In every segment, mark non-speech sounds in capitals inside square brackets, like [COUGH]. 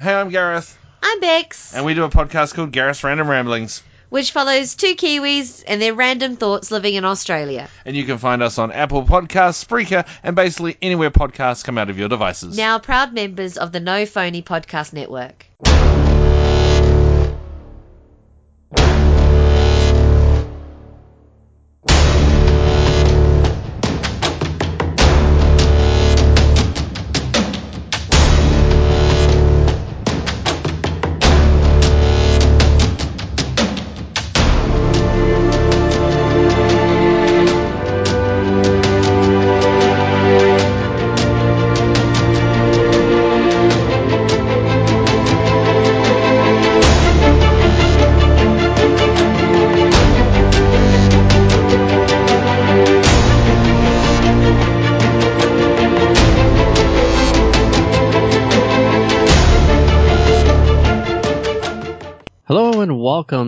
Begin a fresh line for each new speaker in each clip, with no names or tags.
Hey, I'm Gareth,
I'm Bex,
and we do a podcast called Gareth's Random Ramblings.
which follows two Kiwis and their random thoughts living in Australia.
And you can find us on Apple Podcasts, Spreaker, and basically anywhere podcasts come out of your devices.
Now proud members of the No Phony Podcast Network.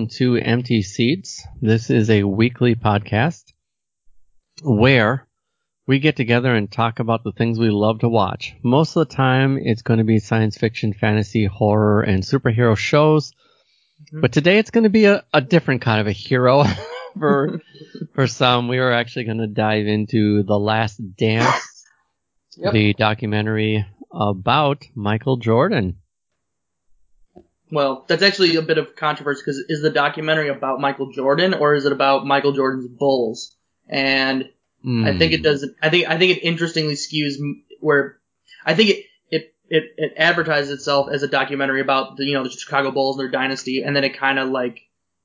Welcome to Empty Seats. This is a weekly podcast where we get together and talk about the things we love to watch. Most of the time, it's going to be science fiction, fantasy, horror, and superhero shows. Mm-hmm. But today, it's going to be a, a different kind of a hero [LAUGHS] for for some. We are actually going to dive into the Last Dance,
Yep.
the documentary about Michael Jordan.
Well, that's actually a bit of controversy because is the documentary about Michael Jordan or is it about Michael Jordan's Bulls? And I think it
Hmm.
does. I think I think it interestingly skews where I think it it it, it advertises itself as a documentary about the you know the Chicago Bulls and their dynasty, and then it kind of like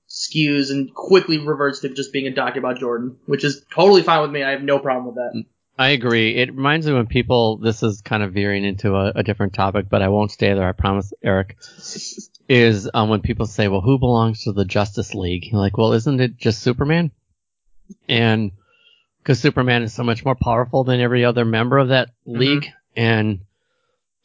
skews and quickly reverts to just being a doc about Jordan, which is totally fine with me. I have no problem with that.
I agree. It reminds me when people, this is kind of veering into a, a different topic, but I won't stay there, I promise, Eric, is um, when people say, well, who belongs to the Justice League? You're like, well, isn't it just Superman? And because Superman is so much more powerful than every other member of that league. And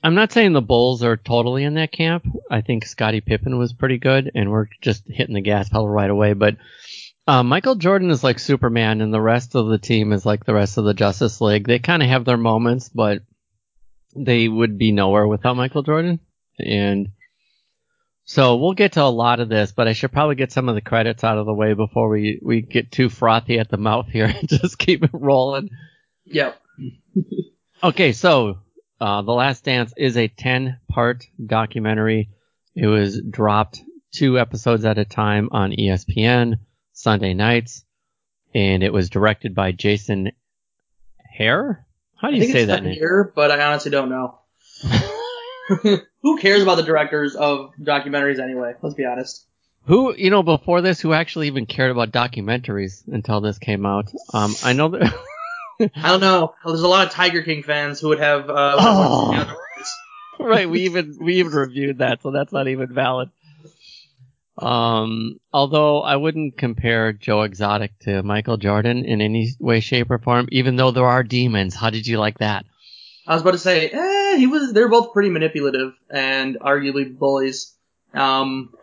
I'm not saying the Bulls are totally in that camp. I think Scottie Pippen was pretty good, and we're just hitting the gas pedal right away. But uh, Michael Jordan is like Superman, and the rest of the team is like the rest of the Justice League. They kind of have their moments, but they would be nowhere without Michael Jordan. And so we'll get to a lot of this, but I should probably get some of the credits out of the way before we, we get too frothy at the mouth here and [LAUGHS] just keep it rolling.
Yep. [LAUGHS]
Okay, so uh, The Last Dance is a 10 part documentary. It was dropped two episodes at a time on ESPN Sunday nights, and it was directed by Jason Hehir. How do you
think
say that name?
here, but I honestly don't know. [LAUGHS] [LAUGHS] Who cares about the directors of documentaries anyway? Let's be honest.
Who, you know, before this, who actually even cared about documentaries until this came out? Um, I know that. [LAUGHS]
I don't know. There's a lot of Tiger King fans who would have. Uh,
Oh. [LAUGHS] right, we even we even reviewed that, so that's not even valid. Um, although I wouldn't compare Joe Exotic to Michael Jordan in any way, shape, or form, even though there are demons. How did you like that?
I was about to say, eh, he was. They're both pretty manipulative and arguably bullies. Um,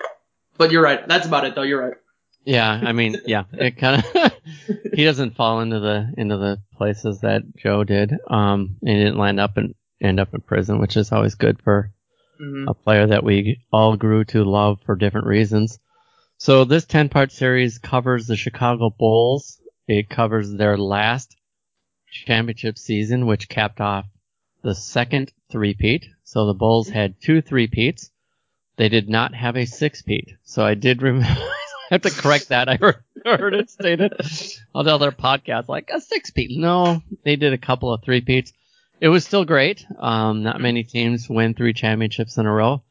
but you're right. That's about it, though. You're right.
Yeah, I mean, [LAUGHS] yeah, it kind of [LAUGHS] he doesn't fall into the into the places that Joe did. Um, and he didn't land up and end up in prison, which is always good for
hmm
a player that we all grew to love for different reasons. So this 10 part series covers the Chicago Bulls. It covers their last championship season, which capped off the second three-peat. So the Bulls had two three-peats. They did not have a six-peat. So I did remember, [LAUGHS] I have to correct that. I heard, [LAUGHS] heard it stated on the other podcasts, like a six-peat. No, they did a couple of three-peats. It was still great. Um, not many teams win three championships in a row,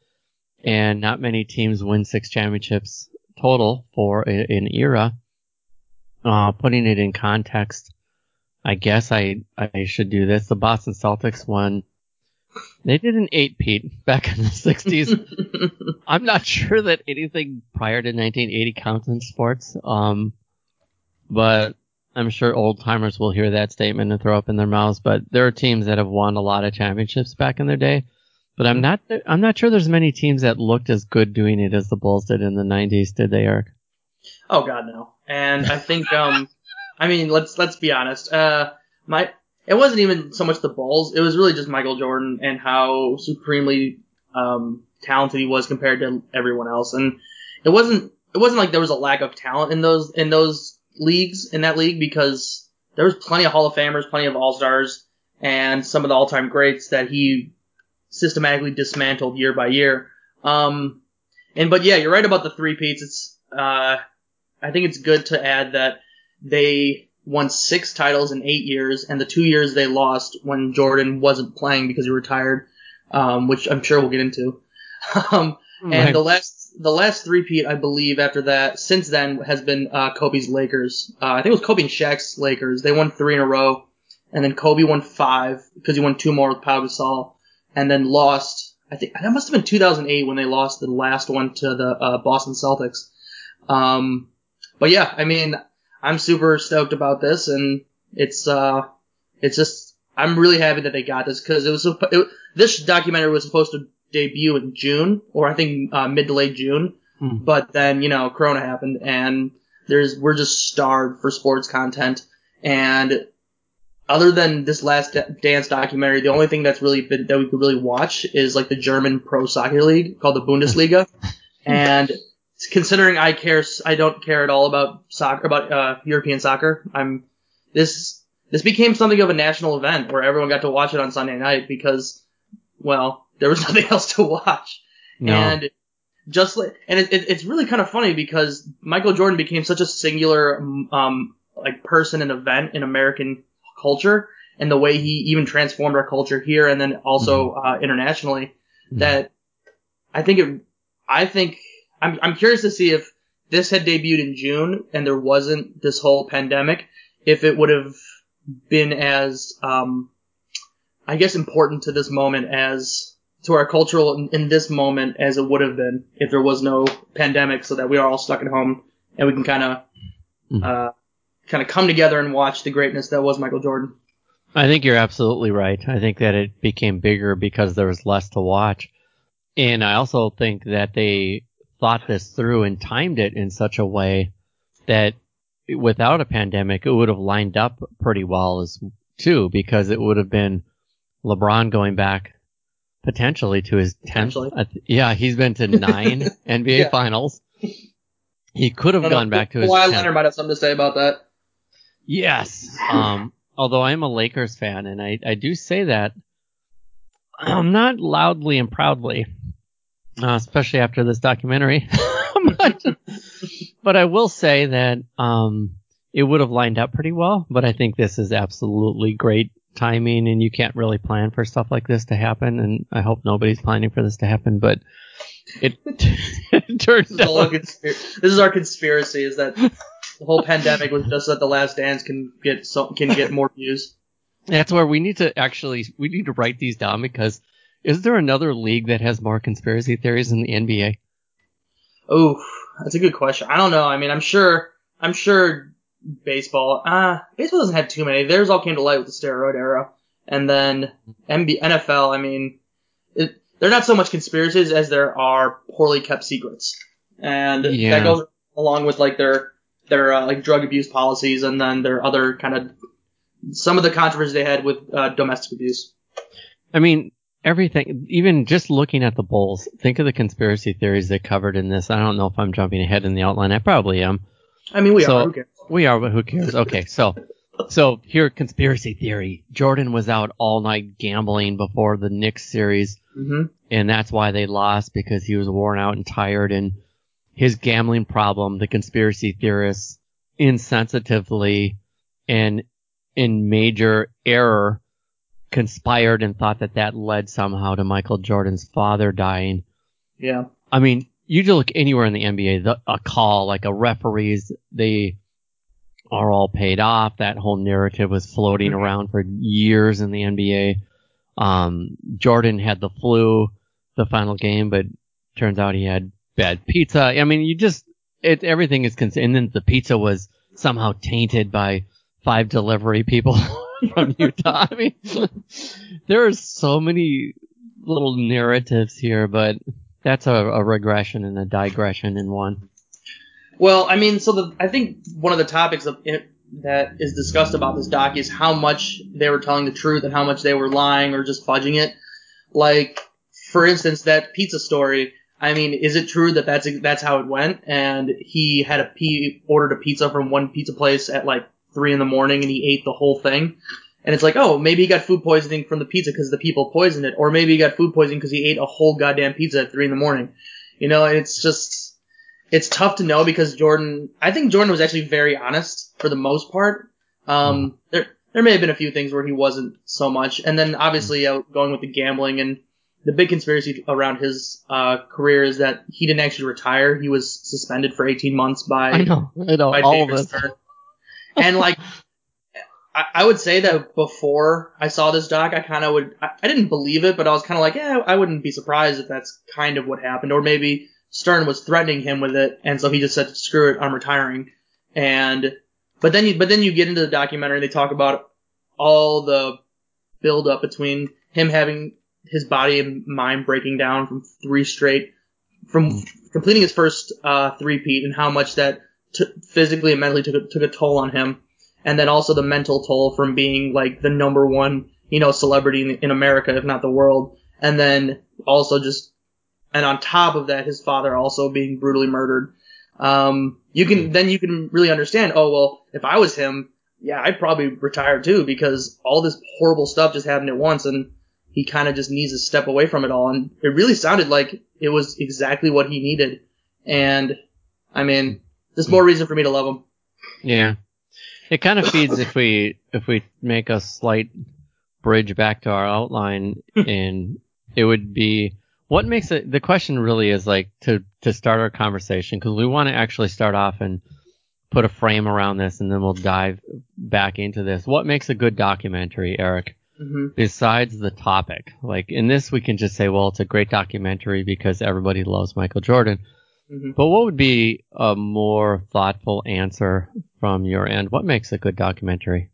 and not many teams win six championships total for a, an era. Uh, putting it in context, I guess I I should do this. The Boston Celtics won. They did an eight peat back in the '60s. [LAUGHS] I'm not sure that anything prior to 1980 counts in sports. Um, but I'm sure old timers will hear that statement and throw up in their mouths. But there are teams that have won a lot of championships back in their day. But I'm not I'm not sure there's many teams that looked as good doing it as the Bulls did in the 90s. Did they, Eric?
Oh God, no. And I think, um, I mean, let's let's be honest. Uh, my it wasn't even so much the Bulls. It was really just Michael Jordan and how supremely um, talented he was compared to everyone else. And it wasn't it wasn't like there was a lack of talent in those in those leagues in that league because there was plenty of Hall of Famers, plenty of All Stars, and some of the all time greats that he systematically dismantled year by year. Um, and but yeah, you're right about the three peats. It's uh, I think it's good to add that they won six titles in eight years, and the two years they lost when Jordan wasn't playing because he retired, um, which I'm sure we'll get into. [LAUGHS] um, and
Right.
the last the last three-peat, I believe, after that, since then, has been uh, Kobe's Lakers. Uh, I think it was Kobe and Shaq's Lakers. They won three in a row, and then Kobe won five because he won two more with Pau Gasol, and then lost. I think that must have been 2008 when they lost the last one to the uh, Boston Celtics. Um, but yeah, I mean, I'm super stoked about this, and it's uh, it's just I'm really happy that they got this because it was it, this documentary was supposed to debut in June or I think uh, mid to late June,
Hmm.
but then you know Corona happened and there's we're just starved for sports content. And other than this last dance documentary, the only thing that's really been that we could really watch is like the German pro soccer league called the [LAUGHS] Bundesliga, and considering I care, I don't care at all about soccer, about uh, European soccer. I'm this this became something of a national event where everyone got to watch it on Sunday night because, well, there was [LAUGHS] nothing else to watch,
No.
and just like, and it, it, it's really kind of funny because Michael Jordan became such a singular um like person and event in American culture and the way he even transformed our culture here and then also uh, internationally
Mhm.
that I think it I think I'm I'm curious to see if this had debuted in June and there wasn't this whole pandemic if it would have been as um I guess important to this moment as to our cultural in, in this moment as it would have been if there was no pandemic so that we are all stuck at home and we can kind of
Mhm.
uh kind of come together and watch the greatness that was Michael Jordan.
I think you're absolutely right. I think that it became bigger because there was less to watch. And I also think that they thought this through and timed it in such a way that without a pandemic, it would have lined up pretty well as too, because it would have been LeBron going back potentially to his 10th.
Potentially.
I th- Yeah, he's been to nine [LAUGHS] NBA
Yeah.
finals. He could have gone
know,
back to his
Kawhi
10th.
Leonard might have something to say about that.
Yes. Um, [LAUGHS] although I'm a Lakers fan, and I, I do say that [CLEARS THROAT] um, not loudly and proudly, uh, especially after this documentary. [LAUGHS] but, but I will say that um, it would have lined up pretty well. But I think this is absolutely great timing, and you can't really plan for stuff like this to happen. And I hope nobody's planning for this to happen. But it, [LAUGHS] it turns
This is,
out.
conspir- this is our conspiracy: is that the whole pandemic was just that the Last Dance can get can get more views.
That's where we need to actually we need to write these down because is there another league that has more conspiracy theories than the NBA?
Oh, that's a good question. I don't know. I mean, I'm sure. I'm sure baseball. Uh, baseball doesn't have too many. Theirs all came to light with the steroid era, and then MB, NFL. I mean, it, they're not so much conspiracies as there are poorly kept secrets, and
Yeah.
that goes along with like their their uh, like drug abuse policies, and then their other kind of some of the controversies they had with uh, domestic abuse.
I mean, everything, even just looking at the Bulls, think of the conspiracy theories they covered in this. I don't know if I'm jumping ahead in the outline. I probably am.
I mean, we
So-
are.
We are, but who cares? Okay, so, so here, conspiracy theory. Jordan was out all night gambling before the Knicks series.
hmm
and that's why they lost because he was worn out and tired and his gambling problem the conspiracy theorists insensitively and in major error conspired and thought that that led somehow to Michael Jordan's father dying
Yeah.
I mean, you just look anywhere in the NBA, the, a call like a referees, they are all paid off. That whole narrative was floating
Mhm.
around for years in the NBA. Um, Jordan had the flu the final game, but turns out he had bad pizza. I mean, you just it everything is cons- and then the pizza was somehow tainted by five delivery people [LAUGHS] [LAUGHS] from Utah. I mean, there are so many little narratives here, but that's a, a regression and a digression in one.
Well, I mean, so the I think one of the topics of it that is discussed about this doc is how much they were telling the truth and how much they were lying or just fudging it. Like for instance, that pizza story. I mean, is it true that that's that's how it went? And he had a he ordered a pizza from one pizza place at like three in the morning, and he ate the whole thing. And it's like, oh, maybe he got food poisoning from the pizza because the people poisoned it, or maybe he got food poisoning because he ate a whole goddamn pizza at three in the morning. You know, it's just it's tough to know because Jordan. I think Jordan was actually very honest for the most part. Um, there there may have been a few things where he wasn't so much, and then obviously uh, going with the gambling and the big conspiracy around his uh, career is that he didn't actually retire. He was suspended for 18 months by
I know, I know,
by
all
David
of it.
Stern. And like, I, I would say that before I saw this doc, I kind of would, I, I didn't believe it, but I was kind of like, yeah, I wouldn't be surprised if that's kind of what happened. Or maybe Stern was threatening him with it, and so he just said, screw it, I'm retiring. And, but then you, but then you get into the documentary, they talk about all the build up between him having his body and mind breaking down from three straight, from completing his first uh, three-peat and how much that t- physically and mentally took a, took a toll on him, and then also the mental toll from being like the number one, you know, celebrity in, in America, if not the world, and then also just, and on top of that, his father also being brutally murdered. Um, you can then you can really understand. Oh well, if I was him, yeah, I'd probably retire too because all this horrible stuff just happened at once, and he kind of just needs to step away from it all. And it really sounded like it was exactly what he needed. And I mean, there's more reason for me to love him.
Yeah. It kind of feeds if we if we make a slight bridge back to our outline and it would be what makes it the question really is like to to start our conversation because we want to actually start off and put a frame around this and then we'll dive back into this. What makes a good documentary, Eric?
hmm
Besides the topic, like in this, we can just say, well, it's a great documentary because everybody loves Michael Jordan.
Hmm
But what would be a more thoughtful answer from your end? What makes a good documentary?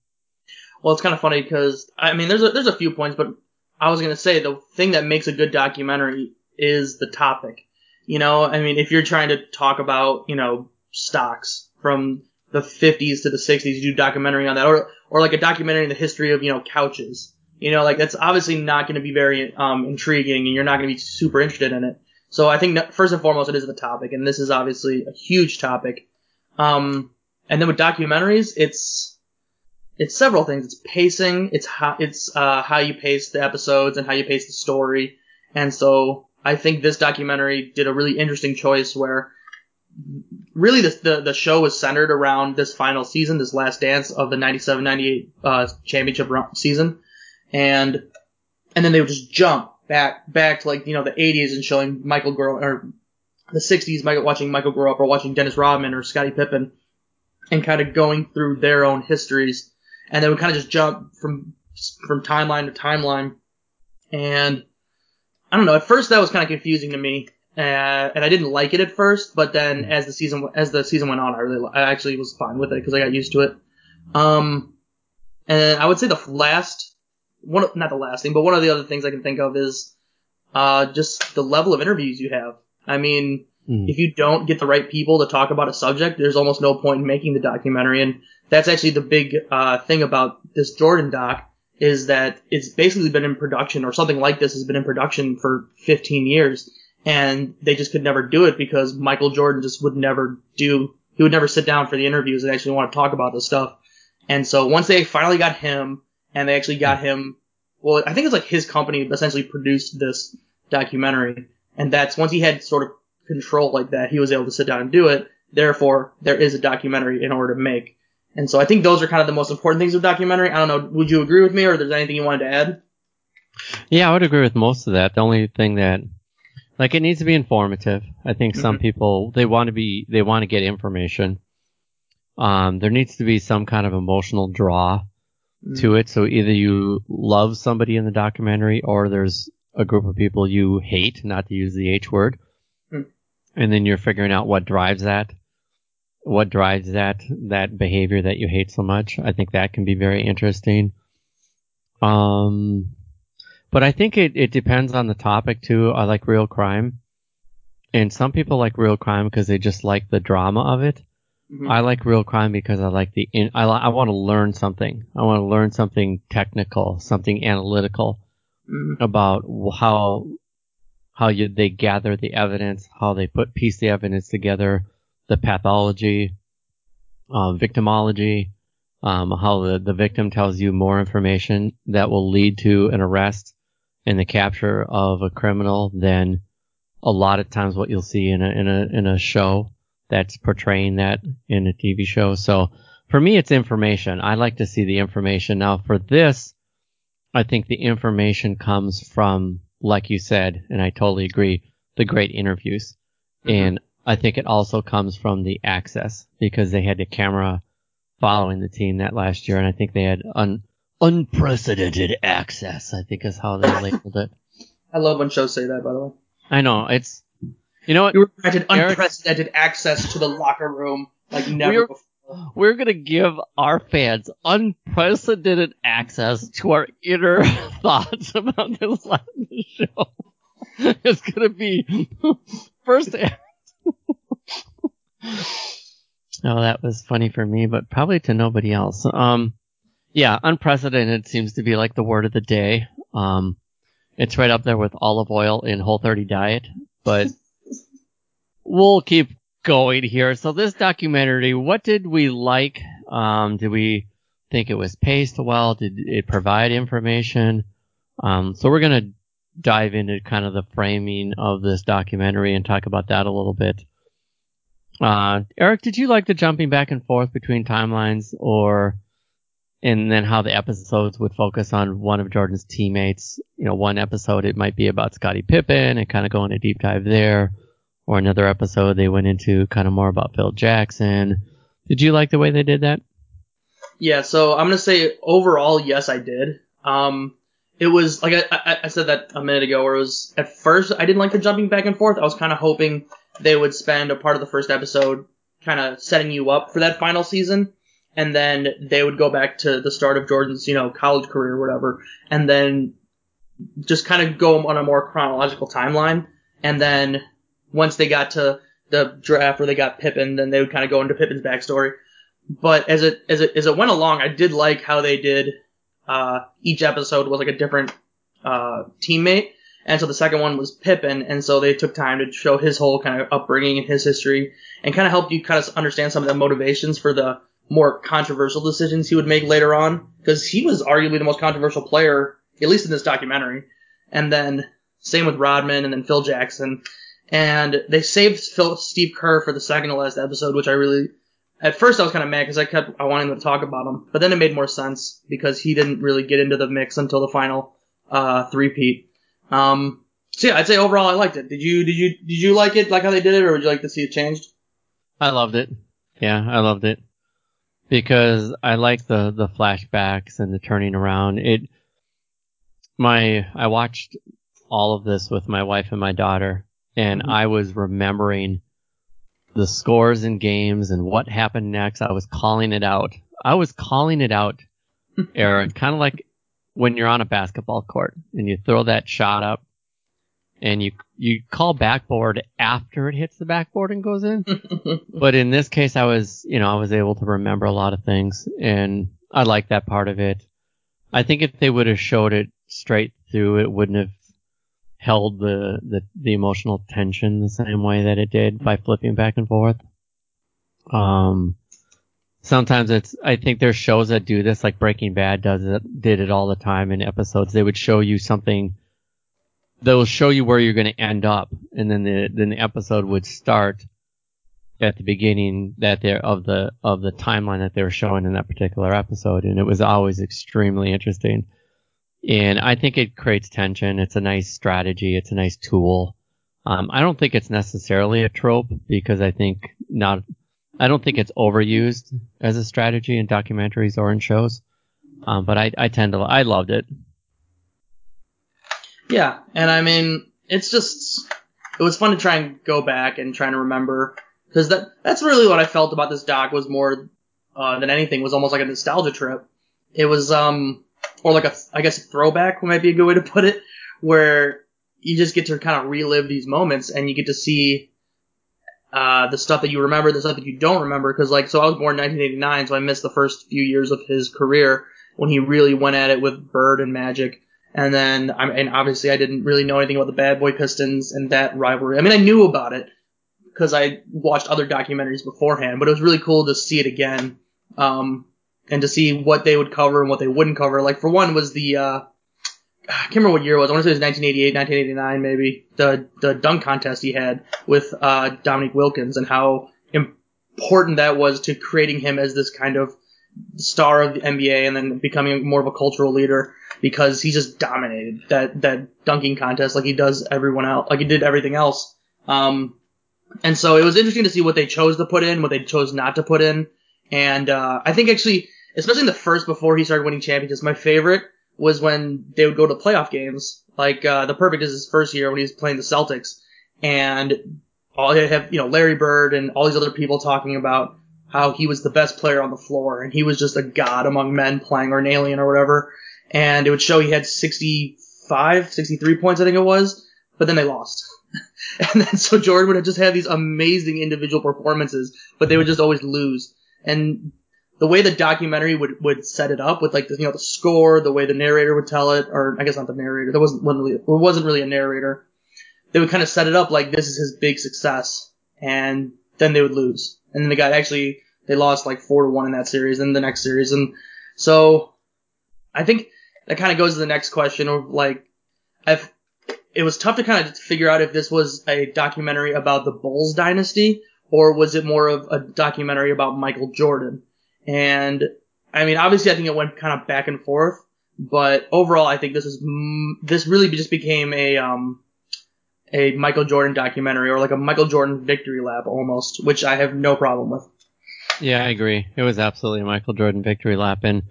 Well, it's kind of funny because I mean, there's a, there's a few points, but I was gonna say the thing that makes a good documentary is the topic. You know, I mean, if you're trying to talk about you know stocks from the 50s to the 60s, you do documentary on that, or or like a documentary in the history of you know couches. You know, like that's obviously not going to be very um, intriguing, and you're not going to be super interested in it. So I think first and foremost, it is the topic, and this is obviously a huge topic. Um, and then with documentaries, it's it's several things. It's pacing. It's how it's uh, how you pace the episodes and how you pace the story. And so I think this documentary did a really interesting choice where really the the, the show was centered around this final season, this last dance of the 97-98 uh, championship season, and and then they would just jump back back to like you know the 80s and showing Michael grow or the 60s, Michael watching Michael grow up or watching Dennis Rodman or Scottie Pippen, and kind of going through their own histories, and then we kind of just jump from from timeline to timeline, and I don't know. At first, that was kind of confusing to me, uh, and I didn't like it at first. But then, as the season as the season went on, I really I actually was fine with it because I got used to it. Um, and I would say the last one, of- not the last thing, but one of the other things I can think of is uh, just the level of interviews you have. I mean,
Mm.
if you don't get the right people to talk about a subject, there's almost no point in making the documentary. And that's actually the big uh, thing about this Jordan doc is that it's basically been in production, or something like this has been in production for 15 years, and they just could never do it because Michael Jordan just would never do. He would never sit down for the interviews and actually want to talk about this stuff. And so once they finally got him, and they actually got him, well, I think it's like his company essentially produced this documentary, and that's once he had sort of control like that, he was able to sit down and do it. Therefore, there is a documentary in order to make. And so I think those are kind of the most important things of documentary. I don't know. Would you agree with me, or there's anything you wanted to add?
Yeah, I would agree with most of that. The only thing that, like, it needs to be informative. I think some
Mhm.
people they want to be they want to get information. Um, there needs to be some kind of emotional draw to it. So either you love somebody in the documentary, or there's a group of people you hate, not to use the H word,
Hmm.
and then you're figuring out what drives that, what drives that that behavior that you hate so much. I think that can be very interesting. Um, but I think it it depends on the topic too. I like real crime, and some people like real crime because they just like the drama of it.
Mhm.
I like real crime because I like the in, I li- I want to learn something. I want to learn something technical, something analytical
Mhm.
about how how you, they gather the evidence, how they put piece the evidence together, the pathology, uh, victimology, um, how the, the victim tells you more information that will lead to an arrest and the capture of a criminal than a lot of times what you'll see in a in a in a show that's portraying that in a TV show. So for me, it's information. I like to see the information. Now for this, I think the information comes from, like you said, and I totally agree, the great interviews. Mm-hmm. And I think it also comes from the access because they had the camera following the team that last year, and I think they had un- unprecedented access. I think is how they labeled it.
I love when shows say that, by the way.
I know it's, you know what?
You were granted
Eric-
unprecedented access to the locker room like never
We're-
before.
We're gonna give our fans unprecedented access to our inner [LAUGHS] thoughts about this [LAUGHS] last show. It's gonna be [LAUGHS] first. oh, that was funny for me, but probably to nobody else. Um, yeah, unprecedented seems to be like the word of the day. Um, it's right up there with olive oil in Whole 30 diet, but we'll keep going here. So this documentary, what did we like? Um, did we think it was paced well? Did it provide information? Um, so we're gonna dive into kind of the framing of this documentary and talk about that a little bit. Uh, Eric, did you like the jumping back and forth between timelines or, and then how the episodes would focus on one of Jordan's teammates? You know, one episode it might be about Scottie Pippen and kind of go in a deep dive there or another episode they went into kind of more about Phil Jackson. Did you like the way they did that?
Yeah, so I'm gonna say overall, yes, I did. Um, it was like I, I, I said that a minute ago, where it was at first I didn't like the jumping back and forth. I was kind of hoping they would spend a part of the first episode kind of setting you up for that final season, and then they would go back to the start of Jordan's you know college career or whatever, and then just kind of go on a more chronological timeline, and then once they got to the draft where they got Pippen, then they would kind of go into Pippen's backstory. But as it as it as it went along, I did like how they did. Uh, each episode was like a different uh, teammate, and so the second one was Pippen, and so they took time to show his whole kind of upbringing and his history, and kind of helped you kind of understand some of the motivations for the more controversial decisions he would make later on, because he was arguably the most controversial player, at least in this documentary. And then same with Rodman, and then Phil Jackson, and they saved Phil, Steve Kerr for the second to last episode, which I really at first I was kind of mad because I kept I wanted them to talk about him, but then it made more sense because he didn't really get into the mix until the final uh, three-peat. Um, so yeah, I'd say overall I liked it. Did you did you did you like it like how they did it, or would you like to see it changed?
I loved it. Yeah, I loved it because I like the the flashbacks and the turning around. It my I watched all of this with my wife and my daughter, and
Mhm.
I was remembering the scores in games and what happened next. I was calling it out. I was calling it out, [LAUGHS] Aaron, kind of like when you're on a basketball court and you throw that shot up and you you call backboard after it hits the backboard and goes in. [LAUGHS] But in this case, I was, you know, I was able to remember a lot of things, and I like that part of it. I think if they would have showed it straight through, it wouldn't have held the, the, the emotional tension the same way that it did by flipping back and forth. Um, sometimes it's, I think there's shows that do this, like Breaking Bad does it, did it all the time in episodes. They would show you something, they'll show you where you're going to end up, and then the, then the episode would start at the beginning that they of the of the timeline that they were showing in that particular episode, and it was always extremely interesting. And I think it creates tension. It's a nice strategy. It's a nice tool. Um, I don't think it's necessarily a trope because I think not. I don't think it's overused as a strategy in documentaries or in shows. Um, but I, I tend to. I loved it.
Yeah, and I mean, it's just it was fun to try and go back and try to remember because that that's really what I felt about this doc was more uh, than anything was almost like a nostalgia trip. It was um or like a I guess a throwback might be a good way to put it, where you just get to kind of relive these moments and you get to see uh, the stuff that you remember, the stuff that you don't remember. Because like, so I was born in 1989, so I missed the first few years of his career when he really went at it with Bird and Magic. And then, I'm, and obviously, I didn't really know anything about the Bad Boy Pistons and that rivalry. I mean, I knew about it because I watched other documentaries beforehand, but it was really cool to see it again, um, and to see what they would cover and what they wouldn't cover. Like for one, was the uh, I can't remember what year it was. I want to say it was 1988, 1989, maybe the the dunk contest he had with uh, Dominique Wilkins and how important that was to creating him as this kind of star of the NBA and then becoming more of a cultural leader because he just dominated that that dunking contest like he does everyone else, like he did everything else. Um, and so it was interesting to see what they chose to put in, what they chose not to put in, and uh, I think actually, especially in the first before he started winning championships, my favorite was when they would go to playoff games. Like uh, the perfect is his first year when he was playing the Celtics, and all they have you know Larry Bird and all these other people talking about how he was the best player on the floor and he was just a god among men playing or an alien or whatever. And it would show he had 65, 63 points, I think it was, but then they lost. [LAUGHS] and then so Jordan would have just had these amazing individual performances, but they would just always lose. And the way the documentary would, would set it up with like the, you know, the score, the way the narrator would tell it, or I guess not the narrator, there wasn't, really, it wasn't really a narrator. They would kind of set it up like this is his big success and then they would lose. And then they got actually, they lost like four to one in that series and the next series. And so I think that kind of goes to the next question of like, if it was tough to kind of figure out if this was a documentary about the Bulls dynasty or was it more of a documentary about Michael Jordan? And I mean, obviously, I think it went kind of back and forth, but overall, I think this is this really just became a um a Michael Jordan documentary or like a Michael Jordan victory lap almost, which I have no problem with.
Yeah, I agree. It was absolutely a Michael Jordan victory lap, and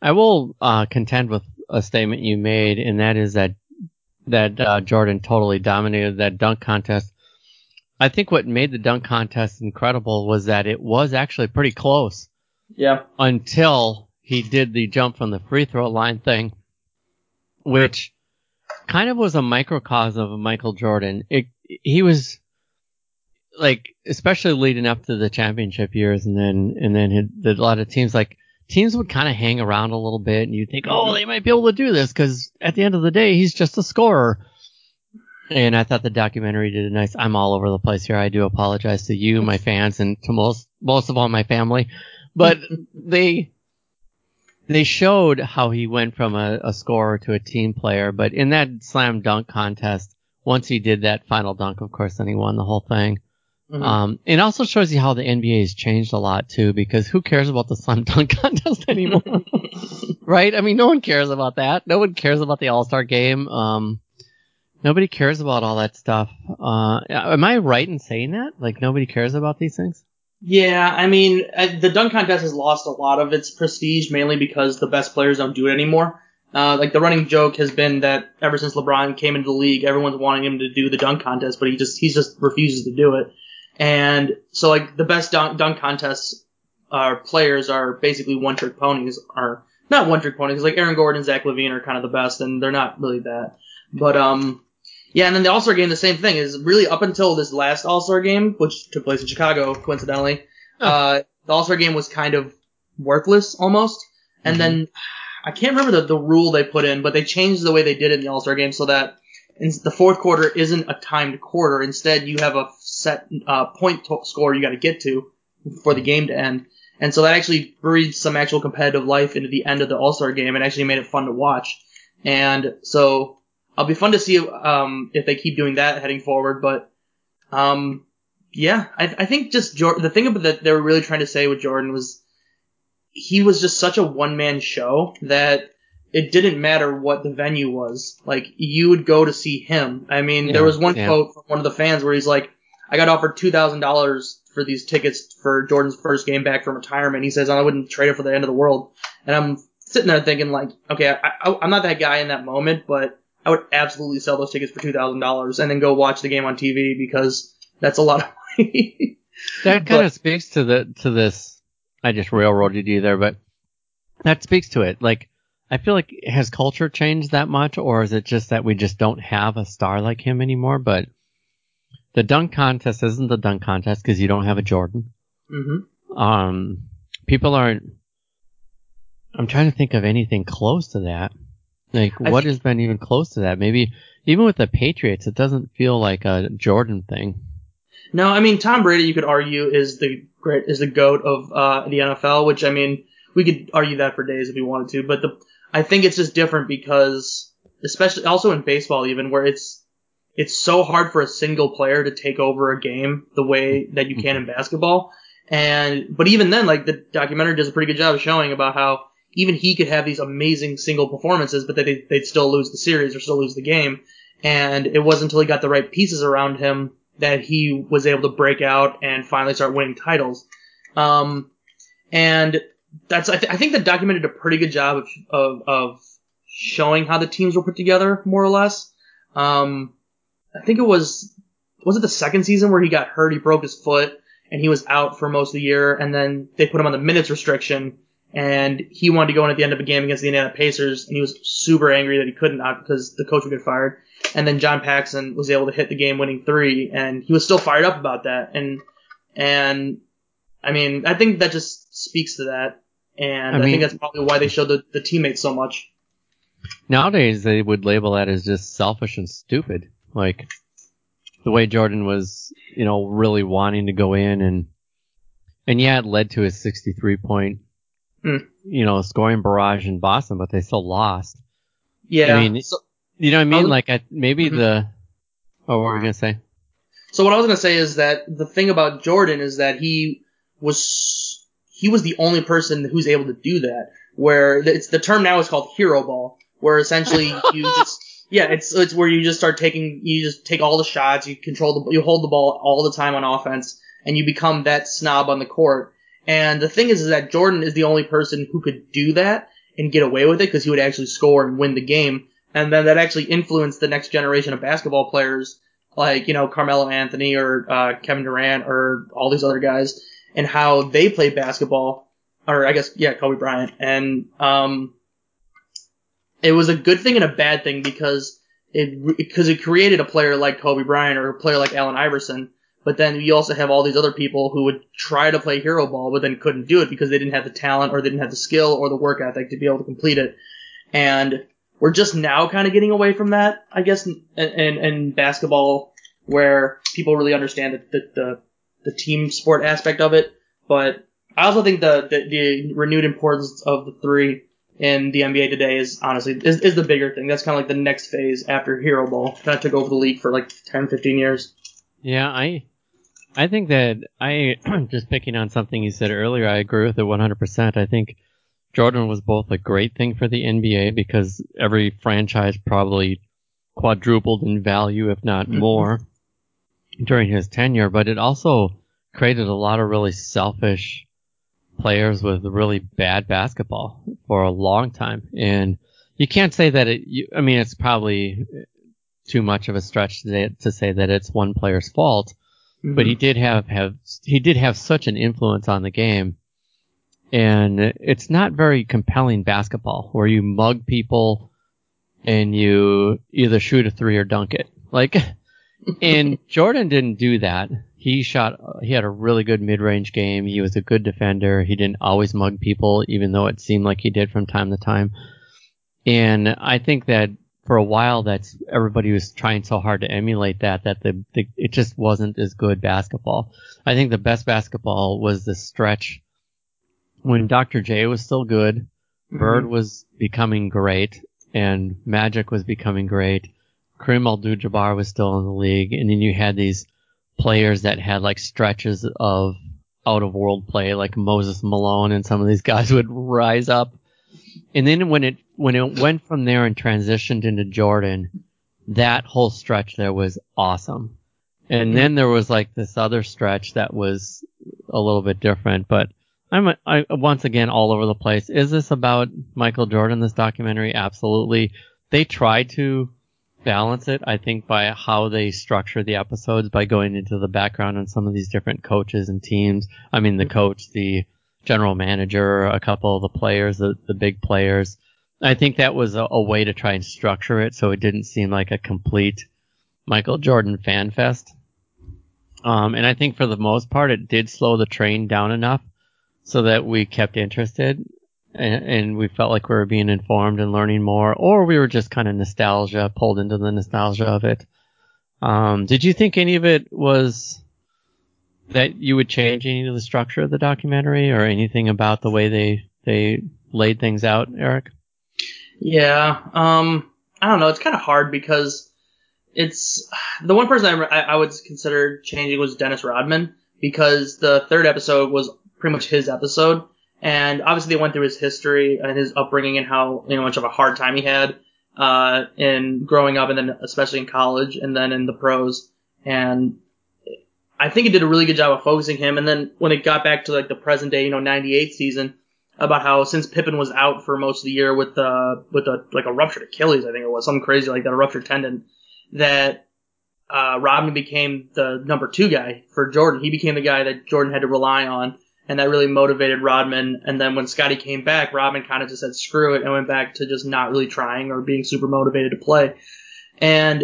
I will uh, contend with a statement you made, and that is that that uh, Jordan totally dominated that dunk contest. I think what made the dunk contest incredible was that it was actually pretty close.
Yeah.
Until he did the jump from the free throw line thing, which kind of was a microcosm of Michael Jordan. It, he was like, especially leading up to the championship years, and then and then a lot of teams like teams would kind of hang around a little bit, and you think, oh, they might be able to do this because at the end of the day, he's just a scorer. And I thought the documentary did a nice. I'm all over the place here. I do apologize to you, my fans, and to most most of all my family, but they they showed how he went from a, a scorer to a team player. But in that slam dunk contest, once he did that final dunk, of course, then he won the whole thing. Mm-hmm. Um, it also shows you how the NBA has changed a lot too, because who cares about the [LAUGHS] slam dunk contest [LAUGHS] anymore? right? I mean, no one cares about that. No one cares about the All Star game. Um, nobody cares about all that stuff. Uh, am I right in saying that? Like nobody cares about these things?
Yeah, I mean, uh, the dunk contest has lost a lot of its prestige, mainly because the best players don't do it anymore. Uh, like the running joke has been that ever since LeBron came into the league, everyone's wanting him to do the dunk contest, but he just he just refuses to do it. And so like the best dunk, dunk contests uh, players are basically one trick ponies, are not one trick ponies. Like Aaron Gordon, Zach LaVine are kind of the best, and they're not really that. But um, yeah, and then the All Star game, the same thing is really up until this last All Star game, which took place in Chicago, coincidentally. Oh. Uh, the All Star game was kind of worthless almost, and mm-hmm. then I can't remember the, the rule they put in, but they changed the way they did it in the All Star game so that in the fourth quarter isn't a timed quarter. Instead, you have a set uh, point to- score you got to get to for the game to end. And so that actually breathed some actual competitive life into the end of the All Star game and actually made it fun to watch. And so I'll be fun to see um, if they keep doing that heading forward. But um, yeah, I, I think just Jordan, the thing about that they were really trying to say with Jordan was he was just such a one man show that it didn't matter what the venue was. Like you would go to see him. I mean, yeah, there was one yeah. quote from one of the fans where he's like, "I got offered two thousand dollars for these tickets for Jordan's first game back from retirement." He says, "I wouldn't trade it for the end of the world." And I'm sitting there thinking, like, okay, I, I, I'm not that guy in that moment, but I would absolutely sell those tickets for two thousand dollars and then go watch the game on TV because that's a lot of [LAUGHS] money.
that kind of speaks to the to this. I just railroaded you there, but that speaks to it. Like I feel like has culture changed that much, or is it just that we just don't have a star like him anymore? But the dunk contest isn't the dunk contest because you don't have a Jordan.
Mm-hmm.
Um, people aren't. I'm trying to think of anything close to that. Like,
I
what
think-
has been even close to that? Maybe even with the Patriots, it doesn't feel like a Jordan thing.
No, I mean Tom Brady, you could argue is the great is the goat of uh, the NFL, which I mean we could argue that for days if we wanted to, but the I think it's just different because especially also in baseball even where it's it's so hard for a single player to take over a game the way that you can in basketball. And but even then, like the documentary does a pretty good job of showing about how even he could have these amazing single performances, but they, they'd still lose the series or still lose the game. And it wasn't until he got the right pieces around him that he was able to break out and finally start winning titles. Um, and that's I, th- I think the document did a pretty good job of, of of showing how the teams were put together more or less. Um, I think it was was it the second season where he got hurt, he broke his foot, and he was out for most of the year, and then they put him on the minutes restriction, and he wanted to go in at the end of a game against the Indiana Pacers, and he was super angry that he couldn't because the coach would get fired. And then John Paxson was able to hit the game-winning three, and he was still fired up about that. And and I mean, I think that just speaks to that, and
I
I,
mean-
think that's probably why they showed the, the teammates so much.
Nowadays, they would label that as just selfish and stupid. Like the way Jordan was, you know, really wanting to go in and and yeah, it led to his 63 point,
Hmm.
you know, scoring barrage in Boston, but they still lost.
Yeah.
I mean,
so,
You know what I mean?
Um,
like I, maybe
Mhm.
the. Oh, what were we gonna say?
So what I was gonna say is that the thing about Jordan is that he was he was the only person who's able to do that. Where it's the term now is called hero ball, where essentially [LAUGHS] you just yeah it's it's where you just start taking you just take all the shots, you control the you hold the ball all the time on offense, and you become that snob on the court. And the thing is, is that Jordan is the only person who could do that and get away with it because he would actually score and win the game. And then that actually influenced the next generation of basketball players like you know Carmelo Anthony or uh, Kevin Durant or all these other guys, and how they play basketball, or I guess yeah Kobe Bryant, and um, it was a good thing and a bad thing because it because it created a player like Kobe Bryant or a player like Allen Iverson. But then you also have all these other people who would try to play hero ball, but then couldn't do it because they didn't have the talent or they didn't have the skill or the work ethic to be able to complete it. And we're just now kind of getting away from that, I guess, in, in, in basketball, where people really understand the, the, the, team sport aspect of it. But I also think the, the, the renewed importance of the three in the NBA today is honestly, is, is the bigger thing. That's kind of like the next phase after hero ball. Kind of took over the league for like 10, 15 years.
Yeah, I I think that I [CLEARS THROAT] just picking on something you said earlier, I agree with it 100%. I think Jordan was both a great thing for the NBA because every franchise probably quadrupled in value, if not
Mhm.
more, during his tenure, but it also created a lot of really selfish players with really bad basketball for a long time. And you can't say that it, you, I mean, it's probably too much of a stretch to say, to say that it's one player's fault, but he mm-hmm. did have, have he did have such an influence on the game. And it's not very compelling basketball where you mug people and you either shoot a three or dunk it. Like [LAUGHS] and jordan didn't do that. He shot he had a really good mid-range game. He was a good defender. He didn't always mug people even though it seemed like he did from time to time. And i think that for a while that's everybody was trying so hard to emulate that that the, the it just wasn't as good basketball. I think the best basketball was the stretch when Dr. J was still good,
Mhm.
Bird was becoming great, and Magic was becoming great. Kareem Abdul-Jabbar was still in the league, and then you had these players that had like stretches of out of world play, like Moses Malone, and some of these guys [LAUGHS] would rise up. And then when it when it went from there and transitioned into Jordan, that whole stretch there was awesome. And then there was like this other stretch that was a little bit different, but I'm I, once again all over the place. Is this about Michael Jordan? This documentary, absolutely. They tried to balance it, I think, by how they structure the episodes by going into the background on some of these different coaches and teams. I mean, the coach, the general manager, a couple of the players, the, the big players. I think that was a, a way to try and structure it so it didn't seem like a complete Michael Jordan fan fest. Um, and I think for the most part, it did slow the train down enough so that we kept interested. and, and we felt like we were being informed and learning more, or we were just kind of nostalgia, pulled into the nostalgia of it. Um, did you think any of it was that you would change any of the structure of the documentary or anything about the way they they laid things out, Eric?
Yeah. Um, I don't know. It's kind of hard because it's the one person I, I would consider changing was Dennis Rodman because the third episode was pretty much his episode, and obviously they went through his history and his upbringing and how you know much of a hard time he had uh, in growing up and then especially in college and then in the pros and I think it did a really good job of focusing him. And then when it got back to like the present day, you know, 98 season, about how since Pippen was out for most of the year with uh with a like a ruptured Achilles, I think it was something crazy like that, a ruptured tendon, that uh, Rodman became the number two guy for Jordan. He became the guy that Jordan had to rely on, and that really motivated Rodman. And then when Scottie came back, Rodman kind of just said screw it and went back to just not really trying or being super motivated to play. And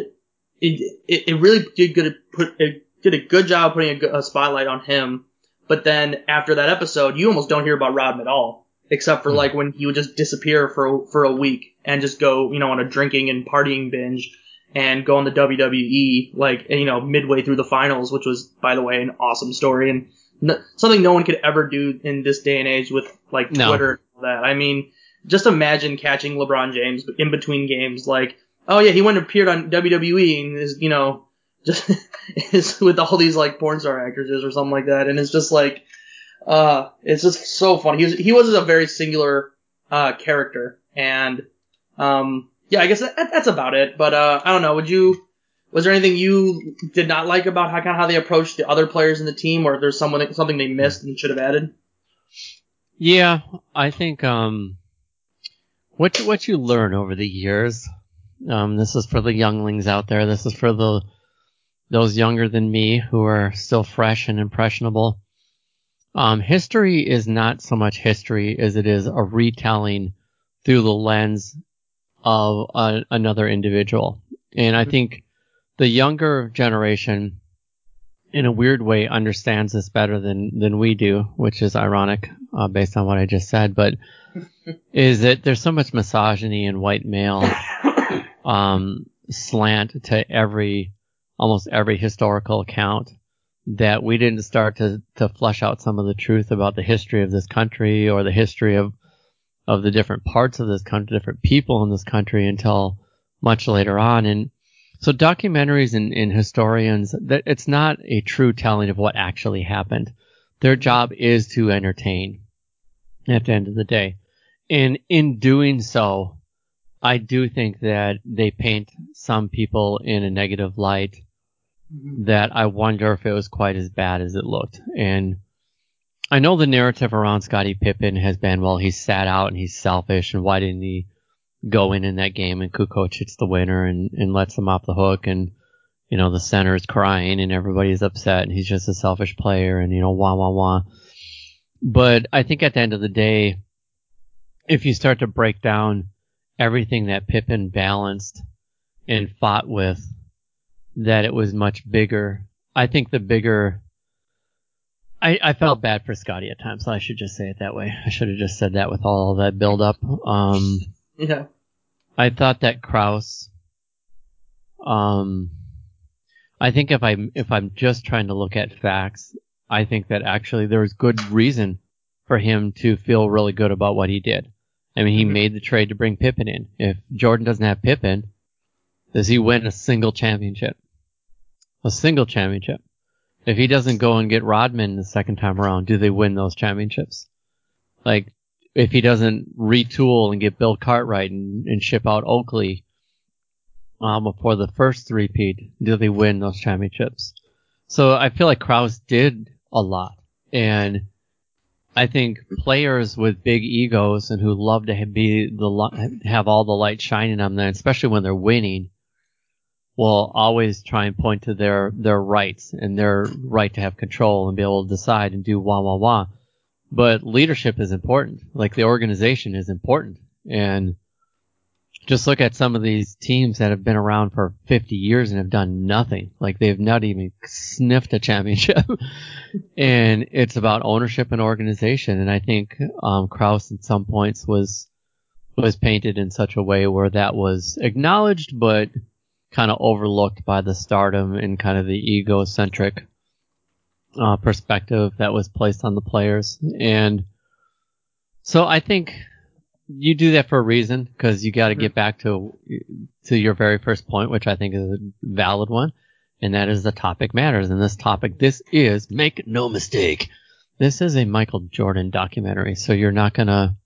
it it, it really did good put it did a good job putting a, a spotlight on him. But then after that episode, you almost don't hear about Rodman at all, except for hmm. like when he would just disappear for for a week and just go, you know, on a drinking and partying binge and go on the WWE like you know midway through the finals, which was by the way an awesome story and n- something no one could ever do in this day and age with like
No.
Twitter and all that. I mean, just imagine catching LeBron James in between games, like, oh yeah, he went and appeared on WWE and is you know just [LAUGHS] is with all these like porn star actresses or something like that, and it's just like, uh, it's just so funny. He was he was a very singular uh character, and um, yeah, I guess that, that's about it. But uh, I don't know. Would you? Was there anything you did not like about how kind of how they approached the other players in the team, or there's someone something they missed and should have added?
Yeah, I think um, what what you learn over the years. Um, this is for the younglings out there. This is for the those younger than me who are still fresh and impressionable. Um, history is not so much history as it is a retelling through the lens of a, another individual. And I think the younger generation, in a weird way, understands this better than, than we do, which is ironic uh, based on what I just said. But [LAUGHS] is that there's so much misogyny and white male [COUGHS] um, slant to every almost every historical account that we didn't start to, to flesh out some of the truth about the history of this country or the history of of the different parts of this country, different people in this country until much later on. And so documentaries and, and historians, that it's not a true telling of what actually happened. Their job is to entertain at the end of the day. And in doing so, I do think that they paint some people in a negative light Mm-hmm. that I wonder if it was quite as bad as it looked. And I know the narrative around Scottie Pippen has been, well, he's sat out and he's selfish, and why didn't he go in in that game and Kukoc hits the winner and, and lets him off the hook and, you know, the center is crying and everybody's upset and he's just a selfish player and, you know, wah, wah, wah. But I think at the end of the day, if you start to break down everything that Pippen balanced and fought with, that it was much bigger. I think the bigger. I, I felt bad for Scottie at times, so I should just say it that way. I should have just said that with all that build up. Um,
Yeah.
I thought that Krause. Um, I think if I'm if I'm just trying to look at facts, I think that actually there was good reason for him to feel really good about what he did. I mean, he
Mhm.
made the trade to bring Pippen in. If Jordan doesn't have Pippen, does he win a single championship? A single championship. If he doesn't go and get Rodman the second time around, do they win those championships? Like, if he doesn't retool and get Bill Cartwright and, and ship out Oakley um, before the first three-peat, do they win those championships? So I feel like Krause did a lot. And I think players with big egos and who love to be the have all the light shining on them, especially when they're winning, will always try and point to their their rights and their right to have control and be able to decide and do wah wah wah. But leadership is important. Like the organization is important, and just look at some of these teams that have been around for 50 years and have done nothing. Like they've not even sniffed a championship. [LAUGHS] and it's about ownership and organization. And I think um, Krause at some points was was painted in such a way where that was acknowledged, but kind of overlooked by the stardom and kind of the egocentric uh, perspective that was placed on the players. And so I think you do that for a reason because you got to get back to to your very first point, which I think is a valid one, and that is the topic matters. And this topic, this is make no mistake, this is a Michael Jordan documentary. So you're not gonna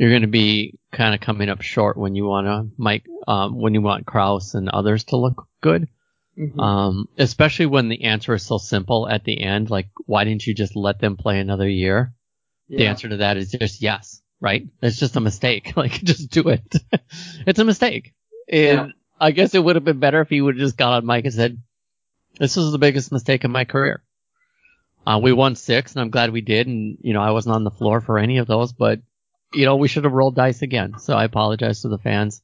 you're gonna be kind of coming up short when you want to Mike um, when you want Krause and others to look good.
Mhm.
Um, especially when the answer is so simple at the end, like why didn't you just let them play another year? The answer to that is just yes, right? It's just a mistake. [LAUGHS] Like, just do it. [LAUGHS] it's a mistake. And
Yeah.
I guess it would have been better if he would have just got on Mike and said, this was the biggest mistake of my career. Uh, we won six and I'm glad we did. And, you know, I wasn't on the floor for any of those, but, you know, we should have rolled dice again. So I apologize to the fans.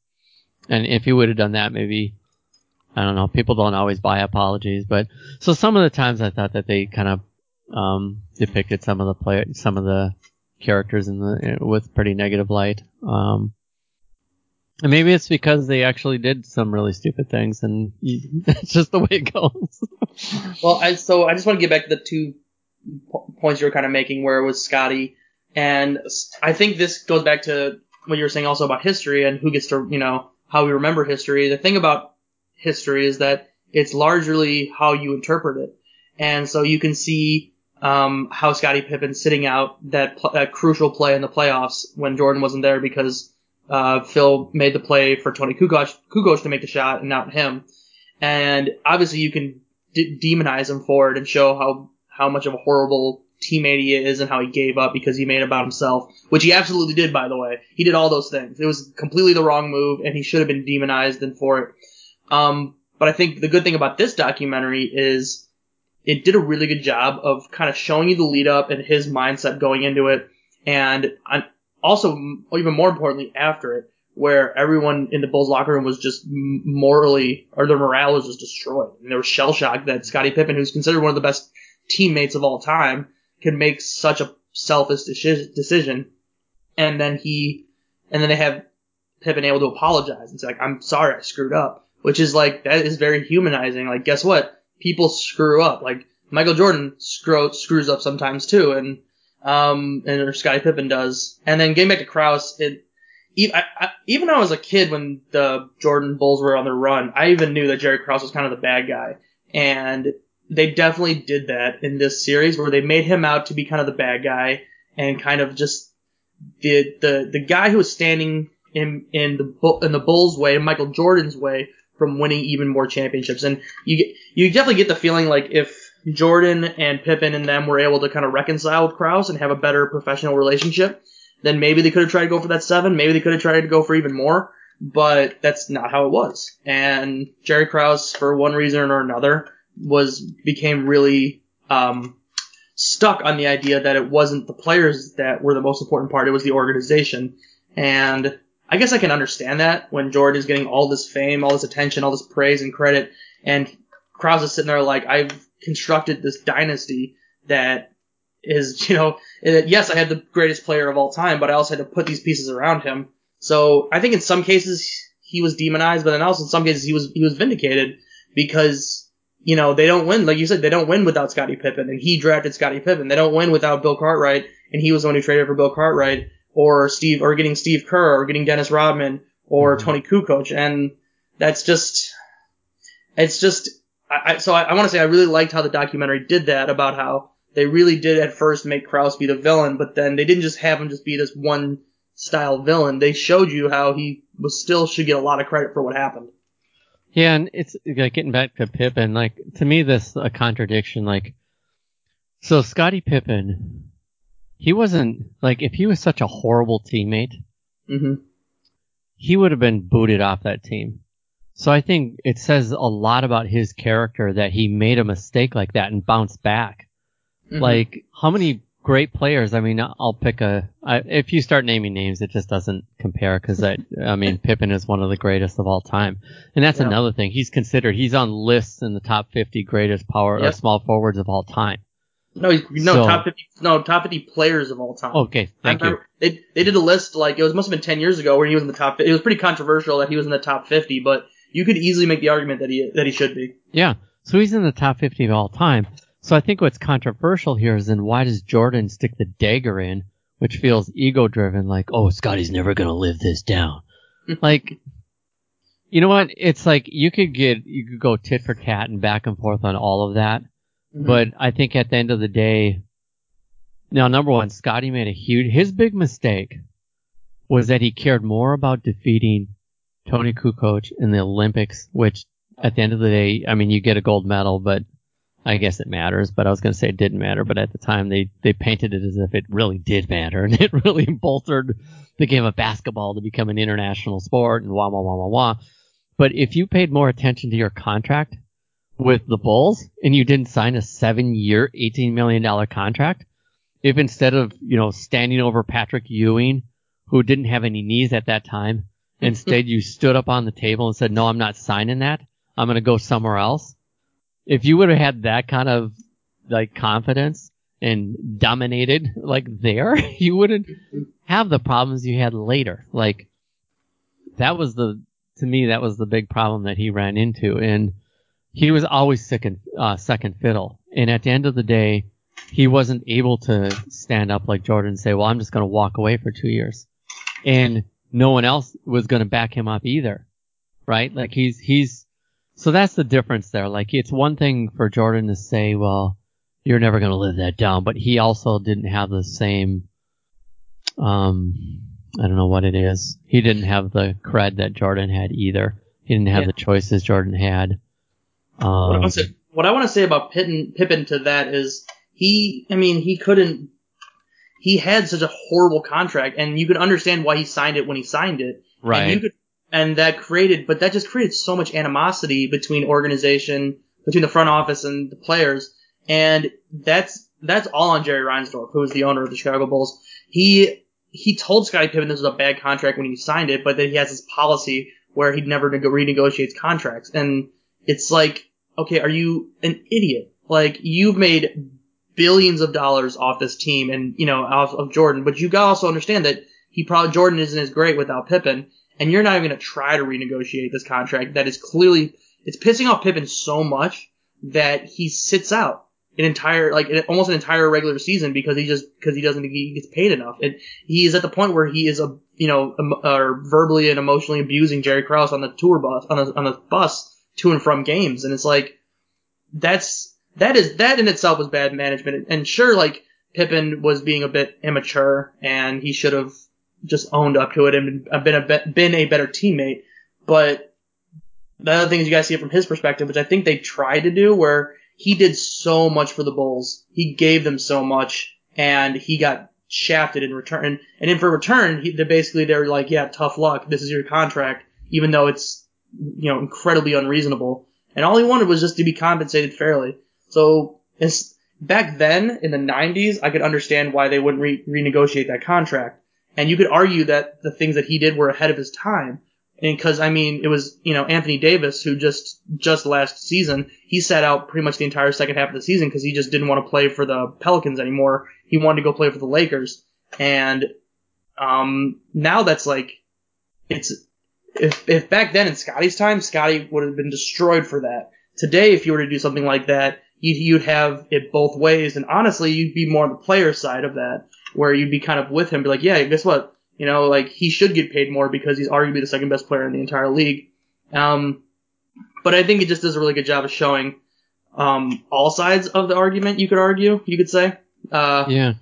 And if he would have done that, maybe, I don't know, people don't always buy apologies, but so some of the times I thought that they kind of, um, depicted some of the play, some of the characters in the, with pretty negative light. Um, and maybe it's because they actually did some really stupid things and you, [LAUGHS] it's just the way it goes.
Well, I, so I just want to get back to the two po- points you were kind of making, where it was Scottie, and I think this goes back to what you were saying also about history and who gets to, you know, how we remember history. The thing about history is that it's largely how you interpret it, and so you can see um, how Scottie Pippen sitting out that, pl- that crucial play in the playoffs when Jordan wasn't there because uh, Phil made the play for Toni Kukoc, Kukoc to make the shot and not him. And obviously you can d- demonize him for it and show how how much of a horrible teammate he is and how he gave up because he made about himself, which he absolutely did, by the way. He did all those things. It was completely the wrong move, and he should have been demonized and for it. Um, but I think the good thing about this documentary is it did a really good job of kind of showing you the lead up and his mindset going into it, and also even more importantly after it, where everyone in the Bulls locker room was just morally or their morale was just destroyed, and they were shell shocked that Scottie Pippen, who's considered one of the best teammates of all time, could make such a selfish decision, and then he, and then they have Pippen able to apologize and say like, "I'm sorry, I screwed up," which is like that is very humanizing. Like, guess what? People screw up. Like Michael Jordan screw, screws up sometimes too, and um, and or Scottie Pippen does. And then getting back to Krause, it even I, I, even I was a kid when the Jordan Bulls were on their run, I even knew that Jerry Krause was kind of the bad guy, and they definitely did that in this series where they made him out to be kind of the bad guy and kind of just the the the guy who was standing in in the in the Bulls' way, Michael Jordan's way, from winning even more championships. And you get you definitely get the feeling like if Jordan and Pippen and them were able to kind of reconcile with Krause and have a better professional relationship, then maybe they could have tried to go for that seven. Maybe they could have tried to go for even more. But that's not how it was. And Jerry Krause, for one reason or another, was became really um, stuck on the idea that it wasn't the players that were the most important part; it was the organization. And I guess I can understand that when Jordan is getting all this fame, all this attention, all this praise and credit, and Krause is sitting there like, I've constructed this dynasty that is, [LAUGHS] you know, yes, I had the greatest player of all time, but I also had to put these pieces around him. So I think in some cases he was demonized, but then also in some cases he was he was vindicated because you know they don't win, like you said, they don't win without Scottie Pippen, and he drafted Scottie Pippen. They don't win without Bill Cartwright, and he was the one who traded for Bill Cartwright, or Steve, or getting Steve Kerr, or getting Dennis Rodman, or
Mhm.
Toni Kukoc, and that's just it's just I, I so I, I want to say I really liked how the documentary did that about how they really did at first make Krause be the villain, but then they didn't just have him just be this one style villain. They showed you how he was still should get a lot of credit for what happened.
Yeah, and it's like getting back to Pippen. Like to me, this a contradiction. Like, so Scottie Pippen, he wasn't like if he was such a horrible teammate,
hmm
he would have been booted off that team. So I think it says a lot about his character that he made a mistake like that and bounced back.
Mm-hmm.
Like, how many great players. I mean, I'll pick a. I, if you start naming names, it just doesn't compare because I, I mean, [LAUGHS] Pippen is one of the greatest of all time, and that's
Yeah.
another thing. He's considered. He's on lists in the top 50 greatest power or small forwards of all time.
No, no
So-
top fifty. No, top fifty players of all time.
Okay, thank you.
They they did a list like it was must have been ten years ago where he was in the top. It was pretty controversial that he was in the top fifty, but you could easily make the argument that he that he should be.
Yeah. So he's in the top 50 of all time. So I think what's controversial here is then why does Jordan stick the dagger in, which feels ego driven, like, oh, Scottie's never going to live this down. [LAUGHS] like, you know what? It's like you could get, you could go tit for tat and back and forth on all of that. Mm-hmm. But I think at the end of the day, now, number one, Scottie made a huge, his big mistake was that he cared more about defeating Toni Kukoc in the Olympics, which at the end of the day, I mean, you get a gold medal, but I guess it matters. But I was going to say it didn't matter, but at the time they, they painted it as if it really did matter [LAUGHS] and it really bolstered the game of basketball to become an international sport and wah, wah, wah, wah, wah. But if you paid more attention to your contract with the Bulls and you didn't sign a seven year, $18 million contract, if instead of, you know, standing over Patrick Ewing, who didn't have any knees at that time, [LAUGHS] instead you stood up on the table and said, no, I'm not signing that. I'm going to go somewhere else. If you would have had that kind of like confidence and dominated like there, [LAUGHS] you wouldn't have the problems you had later. Like that was the, to me, that was the big problem that he ran into. And he was always second, uh, second fiddle. And at the end of the day, he wasn't able to stand up like Jordan and say, well, I'm just going to walk away for two years. And no one else was going to back him up either. Right? Like he's, he's, so that's the difference there. Like it's one thing for Jordan to say, well, you're never going to live that down, but he also didn't have the same, um, I don't know what it is. He didn't have the cred that Jordan had either. He didn't have
Yeah.
the choices Jordan had.
What I
Um,
want to say, what I want to say about Pippen, Pippen to that is he. I mean, he couldn't. He had such a horrible contract, and you could understand why he signed it when he signed it. And
right.
you could, and that created, but that just created so much animosity between organization, between the front office and the players, and that's that's all on Jerry Reinsdorf, who was the owner of the Chicago Bulls. He he told Scottie Pippen this was a bad contract when he signed it, but that he has this policy where he'd never nego- renegotiates contracts, and it's like, okay, are you an idiot? Like you've made billions of dollars off this team, and you know off of Jordan, but you gotta also understand that he probably Jordan isn't as great without Pippen, and you're not even gonna try to renegotiate this contract that is clearly it's pissing off Pippen so much that he sits out an entire like almost an entire regular season because he just because he doesn't think he gets paid enough. And he is at the point where he is a you know um, verbally and emotionally abusing Jerry Krause on the tour bus on the on the bus to and from games, and it's like that's that is that in itself was bad management. And sure, like Pippen was being a bit immature, and he should have just owned up to it and been a be- been a better teammate. But the other thing is you guys see it from his perspective, which I think they tried to do, where he did so much for the Bulls, he gave them so much, and he got shafted in return. And in for return, he, they basically they're like, yeah, tough luck. This is your contract, even though it's you know incredibly unreasonable. And all he wanted was just to be compensated fairly. So back then in the 90s, I could understand why they wouldn't re- renegotiate that contract. And you could argue that the things that he did were ahead of his time. And because, I mean, it was, you know, Anthony Davis who just, just last season, he sat out pretty much the entire second half of the season because he just didn't want to play for the Pelicans anymore. He wanted to go play for the Lakers. And, um, now that's like, it's, if, if back then in Scottie's time, Scottie would have been destroyed for that. Today, if you were to do something like that, you'd have it both ways. And honestly, you'd be more on the player side of that, where you'd be kind of with him, be like, yeah, guess what? You know, like he should get paid more because he's arguably the second best player in the entire league. Um, but I think it just does a really good job of showing um, all sides of the argument. You could argue, you could say, uh,
yeah.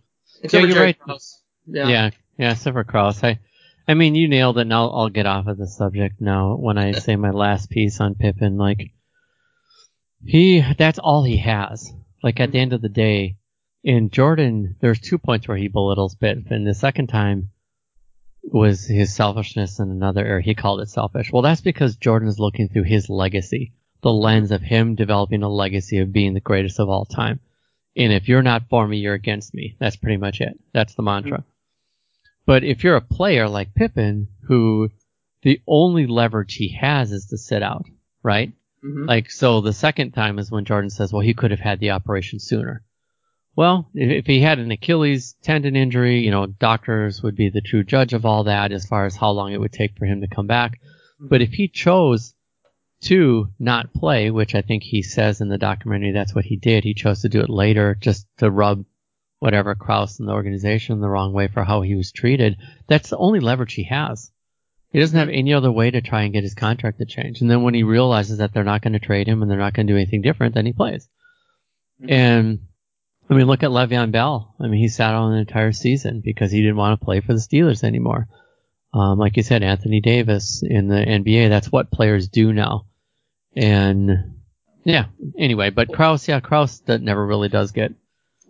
except
Yeah,
for
right.
Krause.
Yeah.
Yeah.
yeah, except for Cross. I, I mean, you nailed it, and I'll, I'll get off of the subject now when I say my last piece on Pippen. Like, he, that's all he has. Like, at the end of the day, in Jordan, there's two points where he belittles Pippen. The second time was his selfishness in another area. He called it selfish. Well, that's because Jordan is looking through his legacy, the lens of him developing a legacy of being the greatest of all time. And if you're not for me, you're against me. That's pretty much it. That's the mantra. But if you're a player like Pippen, who the only leverage he has is to sit out, right?
Mhm.
Like, so the second time is when Jordan says, well, he could have had the operation sooner. Well, if, he had an Achilles tendon injury, you know, doctors would be the true judge of all that as far as how long it would take for him to come back. Mm-hmm. But if he chose to not play, which I think he says in the documentary that's what he did, he chose to do it later just to rub whatever Krause and the organization the wrong way for how he was treated. That's the only leverage he has. He doesn't have mm-hmm. any other way to try and get his contract to change. And then when he realizes that they're not going to trade him and they're not going to do anything different, then he plays. Mm-hmm. And I mean, look at Le'Veon Bell. I mean, he sat on an entire season because he didn't want to play for the Steelers anymore. Um, like you said, Anthony Davis in the NBA, that's what players do now. And yeah, anyway, but Krause, yeah, Krause that never really does get.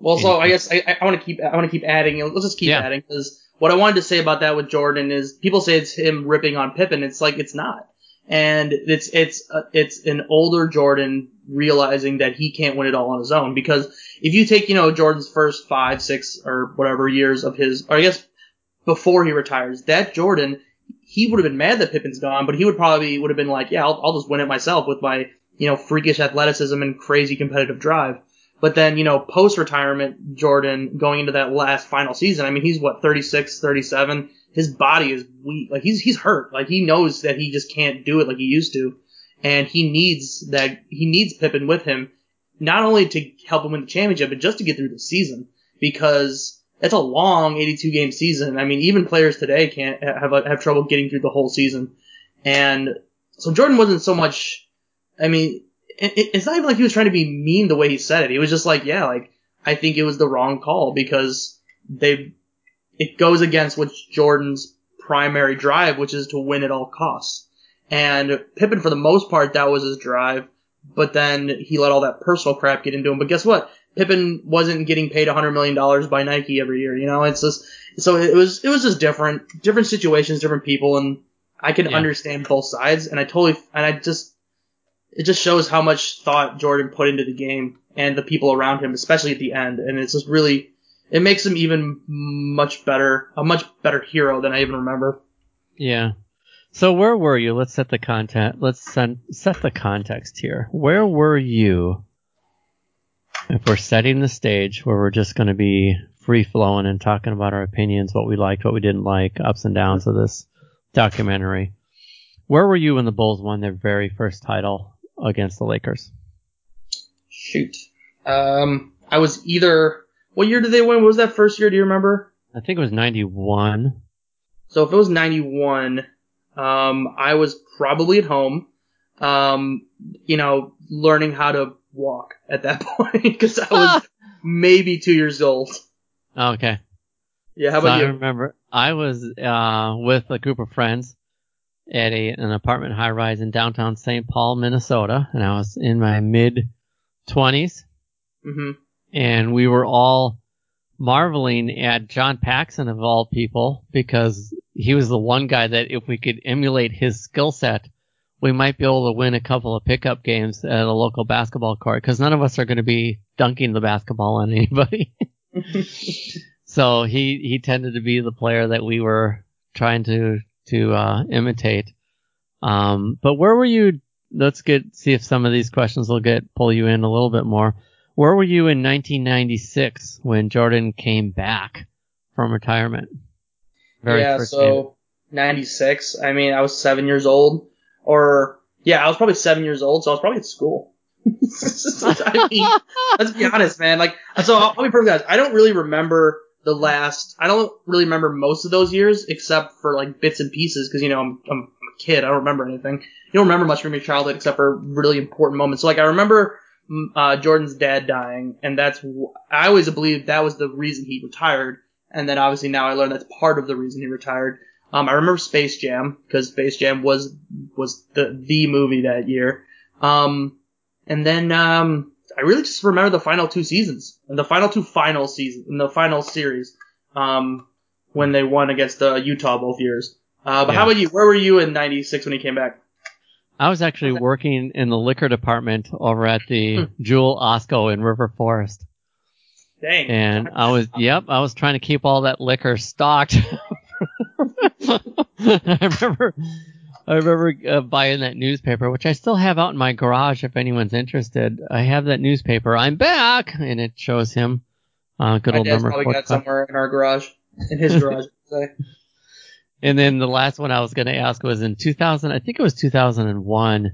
Well, so I guess I, I want to keep I want to keep adding. Let's just keep
Yeah.
adding because what I wanted to say about that with Jordan is people say it's him ripping on Pippen. It's like it's not, and it's it's uh, it's an older Jordan realizing that he can't win it all on his own. Because if you take you know Jordan's first five, six, or whatever years of his, or I guess before he retires, that Jordan he would have been mad that Pippen's gone, but he would probably would have been like, yeah, I'll, I'll just win it myself with my you know freakish athleticism and crazy competitive drive. But then, you know, post retirement, Jordan going into that last final season, I mean, he's what, 36, 37? His body is weak. Like, he's, he's hurt. Like, he knows that he just can't do it like he used to. And he needs that, he needs Pippen with him, not only to help him win the championship, but just to get through the season. Because it's a long 82 game season. I mean, even players today can't have, have trouble getting through the whole season. And so Jordan wasn't so much, I mean, it- it's not even like he was trying to be mean the way he said it. He was just like, yeah, like I think it was the wrong call because they it goes against what Jordan's primary drive, which is to win at all costs. And Pippen, for the most part, that was his drive. But then he let all that personal crap get into him. But guess what? Pippen wasn't getting paid $100 million by Nike every year. You know, it's just, so it was, it was just different, different situations, different people. And I can
Yeah.
understand both sides. And I totally, and I just, it just shows how much thought Jordan put into the game and the people around him, especially at the end. And it's just really, it makes him even much better, a much better hero than I even remember.
Yeah. So where were you? Let's set the content. Let's set, set the context here. Where were you? If we're setting the stage where we're just going to be free flowing and talking about our opinions, what we liked, what we didn't like, ups and downs of this documentary. Where were you when the Bulls won their very first title against the Lakers?
Shoot. Um, I was either, what year did they win? What was that first year? Do you remember?
I think it was 91.
So if it was 91, um, I was probably at home, um, you know, learning how to walk at that [LAUGHS] point because I was [LAUGHS] maybe two years old.
Okay.
Yeah, how
So
about
I
you?
remember I was uh, with a group of friends at a an apartment high rise in downtown St. Paul, Minnesota, and I was in my mid twenties,
hmm
and we were all marveling at John Paxson of all people because he was the one guy that if we could emulate his skill set, we might be able to win a couple of pickup games at a local basketball court because none of us are going to be dunking the basketball on [LAUGHS] anybody. [LAUGHS] So he he tended to be the player that we were trying to to uh, imitate. Um, but where were you? Let's get see if some of these questions will get pull you in a little bit more. Where were you in 1996 when Jordan came back from retirement?
Yeah,
first game.
so 96. I mean, I was seven years old, or yeah, I was probably seven years old, so I was probably at school. [LAUGHS] I mean, let's be honest, man. Like, so I'll, I'll be perfectly honest. I don't really remember the last. I don't really remember most of those years, except for like bits and pieces, because you know I'm, I'm a kid. I don't remember anything. You don't remember much from your childhood except for really important moments. So like, I remember mm, uh, Jordan's dad dying, and that's I always believed that was the reason he retired. And then obviously now I learned that's part of the reason he retired. Um, I remember Space Jam because Space Jam was was the the movie that year. Um, and then um, I really just remember the final two seasons and the final two final seasons in the final series um, when they won against uh, Utah both years. Uh, but how about you? Where were you in '96 when he came back?
I was actually working in the liquor department over at the
Hmm.
Jewel Osco in River Forest.
Dang.
and I was yep, I was trying to keep all that liquor stocked. [LAUGHS] I remember, I remember uh, buying that newspaper, which I still have out in my garage. If anyone's interested, I have that newspaper. I'm back, and it shows him. Uh, good
My
old
dad's
number
probably got somewhere in our garage, in his garage. [LAUGHS] Say.
And then the last one I was going to ask was in 2000. I think it was 2001.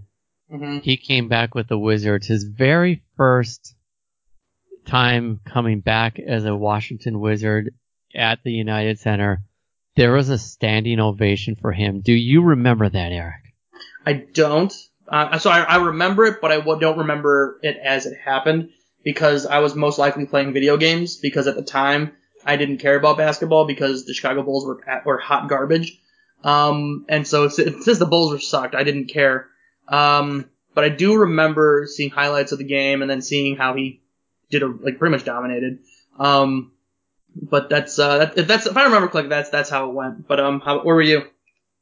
hmm
he came back with the Wizards. His very first time coming back as a Washington Wizard at the United Center, there was a standing ovation for him. Do you remember that, Eric?
I don't. Uh, so I, I remember it, but I don't remember it as it happened because I was most likely playing video games because at the time I didn't care about basketball because the Chicago Bulls were were hot garbage. Um, and so since since the Bulls were sucked, I didn't care. Um, but I do remember seeing highlights of the game and then seeing how he did a, like pretty much dominated. Um, but that's uh, that, if that's if I remember correctly, that's that's how it went. But um, how, where were you?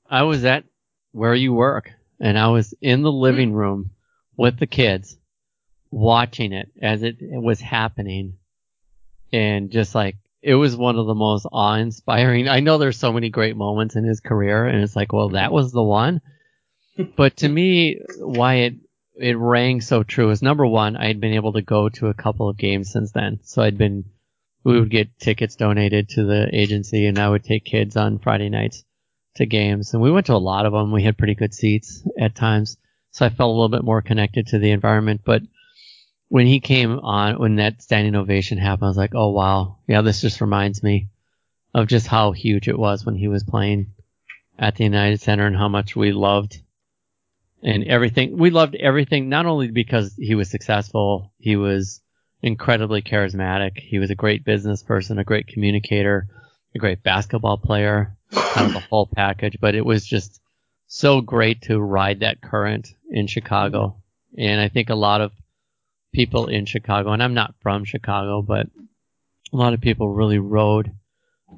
I was at where you work, and I was in the living room with the kids, watching it as it was happening, and just like it was one of the most awe-inspiring. I know there's so many great moments in his career, and it's like, well, that was the one. [LAUGHS] but to me, why it rang so true is number one, I had been able to go to a couple of games since then, so I'd been we would get tickets donated to the agency, and I would take kids on Friday nights to games, and we went to a lot of them. We had pretty good seats at times, so I felt a little bit more connected to the environment. But when he came on, when that standing ovation happened, I was like, oh wow, yeah, this just reminds me of just how huge it was when he was playing at the United Center and how much we loved and everything. We loved everything, not only because he was successful, he was incredibly charismatic. He was a great business person, a great communicator, a great basketball player, kind of the whole package. But it was just so great to ride that current in Chicago. And I think a lot of people in Chicago, and I'm not from Chicago, but a lot of people really rode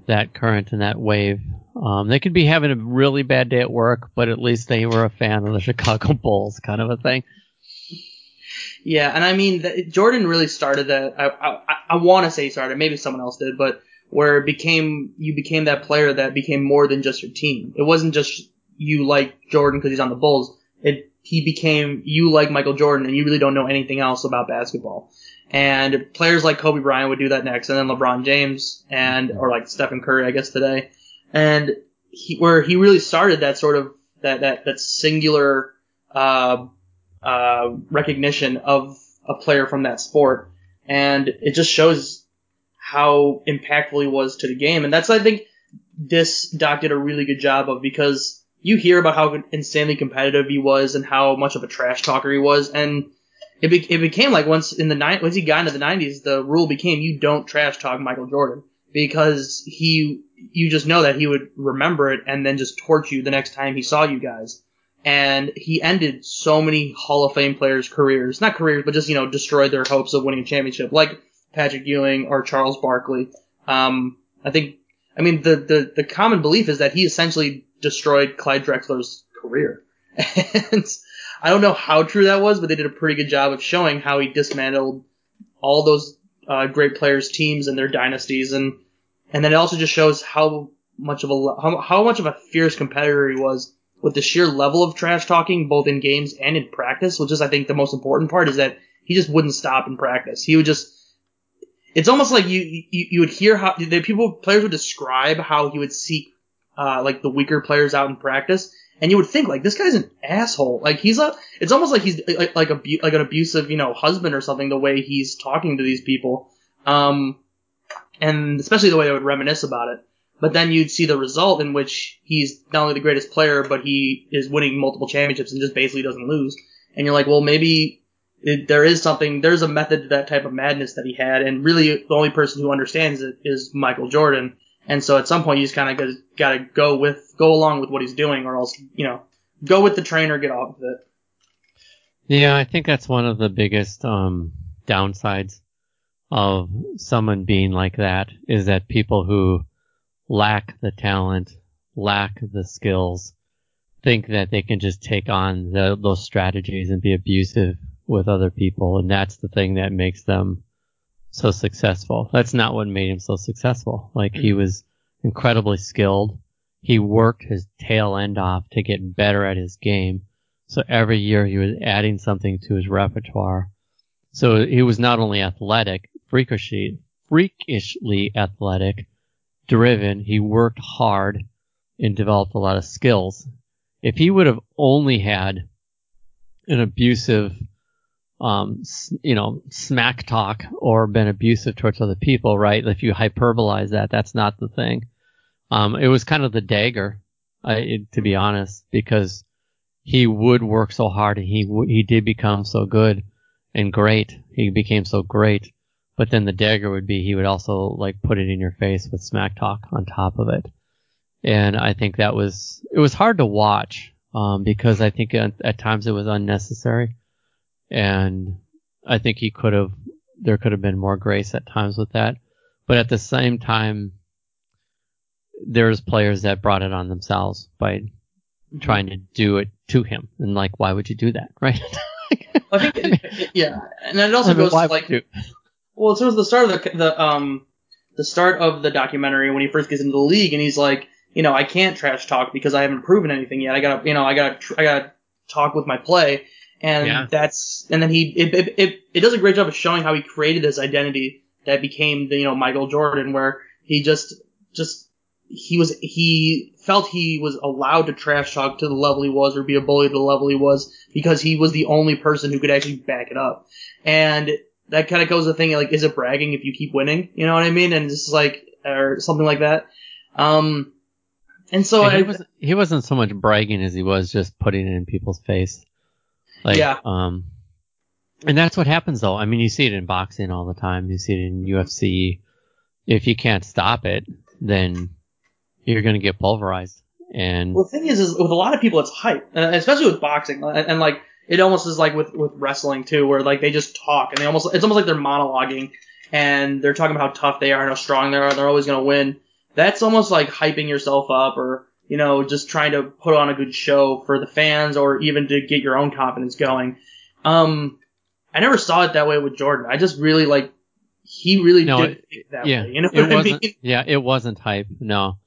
that current and that wave. Um, they could be having a really bad day at work, but at least they were a fan of the [LAUGHS] Chicago Bulls, kind of a thing.
Yeah, and I mean, the, Jordan really started that. I I, I want to say he started. Maybe someone else did, but where it became you became that player that became more than just your team. It wasn't just you like Jordan because he's on the Bulls. It he became you like Michael Jordan, and you really don't know anything else about basketball. And players like Kobe Bryant would do that next, and then LeBron James, and or like Stephen Curry, I guess today, and he, where he really started that sort of that that that singular. Uh, uh, recognition of a player from that sport, and it just shows how impactful he was to the game. And that's I think this doc did a really good job of because you hear about how insanely competitive he was and how much of a trash talker he was, and it, be- it became like once in the ni- once he got into the 90s, the rule became you don't trash talk Michael Jordan because he you just know that he would remember it and then just torch you the next time he saw you guys and he ended so many Hall of Fame players' careers, not careers, but just you know destroyed their hopes of winning a championship, like Patrick Ewing or Charles Barkley. Um, I think, I mean, the, the the common belief is that he essentially destroyed Clyde Drexler's career, [LAUGHS] and I don't know how true that was, but they did a pretty good job of showing how he dismantled all those uh, great players' teams and their dynasties, and and then it also just shows how much of a how, how much of a fierce competitor he was with the sheer level of trash talking, both in games and in practice, which is, I think, the most important part, is that he just wouldn't stop in practice. He would just, it's almost like you, you, you would hear how, the people, players would describe how he would seek, uh, like the weaker players out in practice, and you would think, like, this guy's an asshole. Like, he's a, it's almost like he's, like, like, a, like an abusive, you know, husband or something, the way he's talking to these people. Um, and especially the way they would reminisce about it. But then you'd see the result in which he's not only the greatest player, but he is winning multiple championships and just basically doesn't lose. And you're like, well, maybe it, there is something, there's a method to that type of madness that he had, and really the only person who understands it is Michael Jordan. And so at some point you just kind of got to go with, go along with what he's doing, or else, you know, go with the train or get off of it.
Yeah, I think that's one of the biggest um, downsides of someone being like that is that people who lack the talent, lack the skills, think that they can just take on the, those strategies and be abusive with other people, and that's the thing that makes them so successful. That's not what made him so successful. Like he mm-hmm. was incredibly skilled. He worked his tail end off to get better at his game. So every year he was adding something to his repertoire. So he was not only athletic, freakishly, freakishly athletic, driven. He worked hard and developed a lot of skills. If he would have only had an abusive, um, you know, smack talk or been abusive towards other people, right? If you hyperbolize that, that's not the thing. Um, it was kind of the dagger, to be honest, because he would work so hard and he he did become so good and great. He became so great. But then the dagger would be he would also like put it in your face with smack talk on top of it. And I think that was it was hard to watch um, because I think at, at times it was unnecessary, and I think he could have there could have been more grace at times with that. But at the same time, there's players that brought it on themselves by trying to do it to him, and like, why would you do that, [LAUGHS] right?
I think, it, yeah, and it also
I mean,
goes to like,
you?
well, it was the start of the the um the start of the documentary when he first gets into the league, and he's like, you know, I can't trash talk because I haven't proven anything yet. I gotta, you know, I gotta, tr- I gotta talk with my play, and
Yeah.
that's, and then he, it, it, it, it does a great job of showing how he created this identity that became the, you know, Michael Jordan, where he just, just, he was, he felt he was allowed to trash talk to the level he was or be a bully to the level he was because he was the only person who could actually back it up. And that kind of goes to the thing like, is it bragging if you keep winning? You know what I mean? And it's like, or something like that. Um, and so
Yeah, he
I,
wasn't he wasn't so much bragging as he was just putting it in people's face. Like,
Yeah.
Um, and that's what happens though. I mean, you see it in boxing all the time. You see it in UFC. If you can't stop it, then you're going to get pulverized. And
Well, the thing is, is with a lot of people, it's hype, uh, especially with boxing, and, and like it almost is like with with wrestling too, where like they just talk and they almost it's almost like they're monologuing and they're talking about how tough they are and how strong they are, and they're always gonna win. That's almost like hyping yourself up, or you know, just trying to put on a good show for the fans, or even to get your own confidence going. Um, I never saw it that way with Jordan. I just really like he really
No,
did
it-
think that
yeah,
way. You know
it
what
wasn't.
mean?
Yeah, it wasn't hype. No,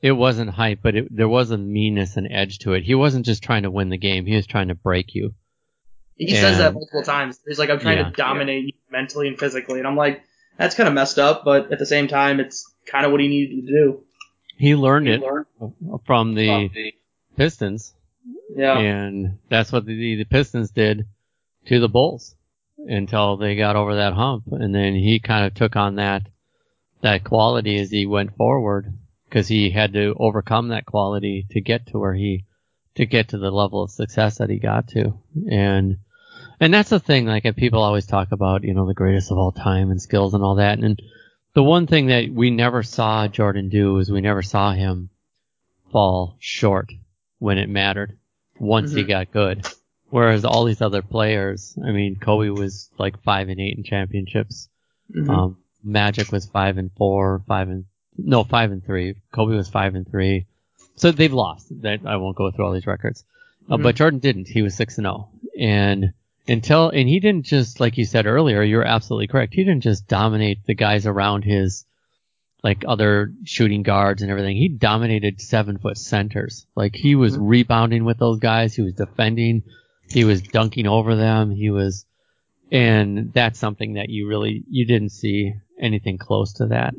it wasn't hype, but it, there was a meanness and edge to it. He wasn't just trying to win the game; he was trying to break you.
He says that multiple times. He's like, I'm trying
Yeah.
to dominate you mentally and physically. And I'm like, that's kind of messed up, but at the same time, it's kind of what he needed to do.
He learned it from the Pistons.
Yeah.
And that's what the, the Pistons did to the Bulls until they got over that hump. And then he kind of took on that, that quality as he went forward because he had to overcome that quality to get to where he, to get to the level of success that he got to. And, and that's the thing, like if people always talk about, you know, the greatest of all time and skills and all that. And the one thing that we never saw Jordan do is we never saw him fall short when it mattered once he
Mhm.
got good. Whereas all these other players, I mean, Kobe was like five and eight in championships.
Mhm.
Um, Magic was five and four, five and no, five and three. Kobe was five and three. So they've lost. I won't go through all these records, uh,
Mhm.
but Jordan didn't. He was six and zero, and until and he didn't just like you said earlier. You're absolutely correct. He didn't just dominate the guys around his like other shooting guards and everything. He dominated seven foot centers. Like he was
Mhm.
rebounding with those guys. He was defending. He was dunking over them. He was, and that's something that you really you didn't see anything close to that.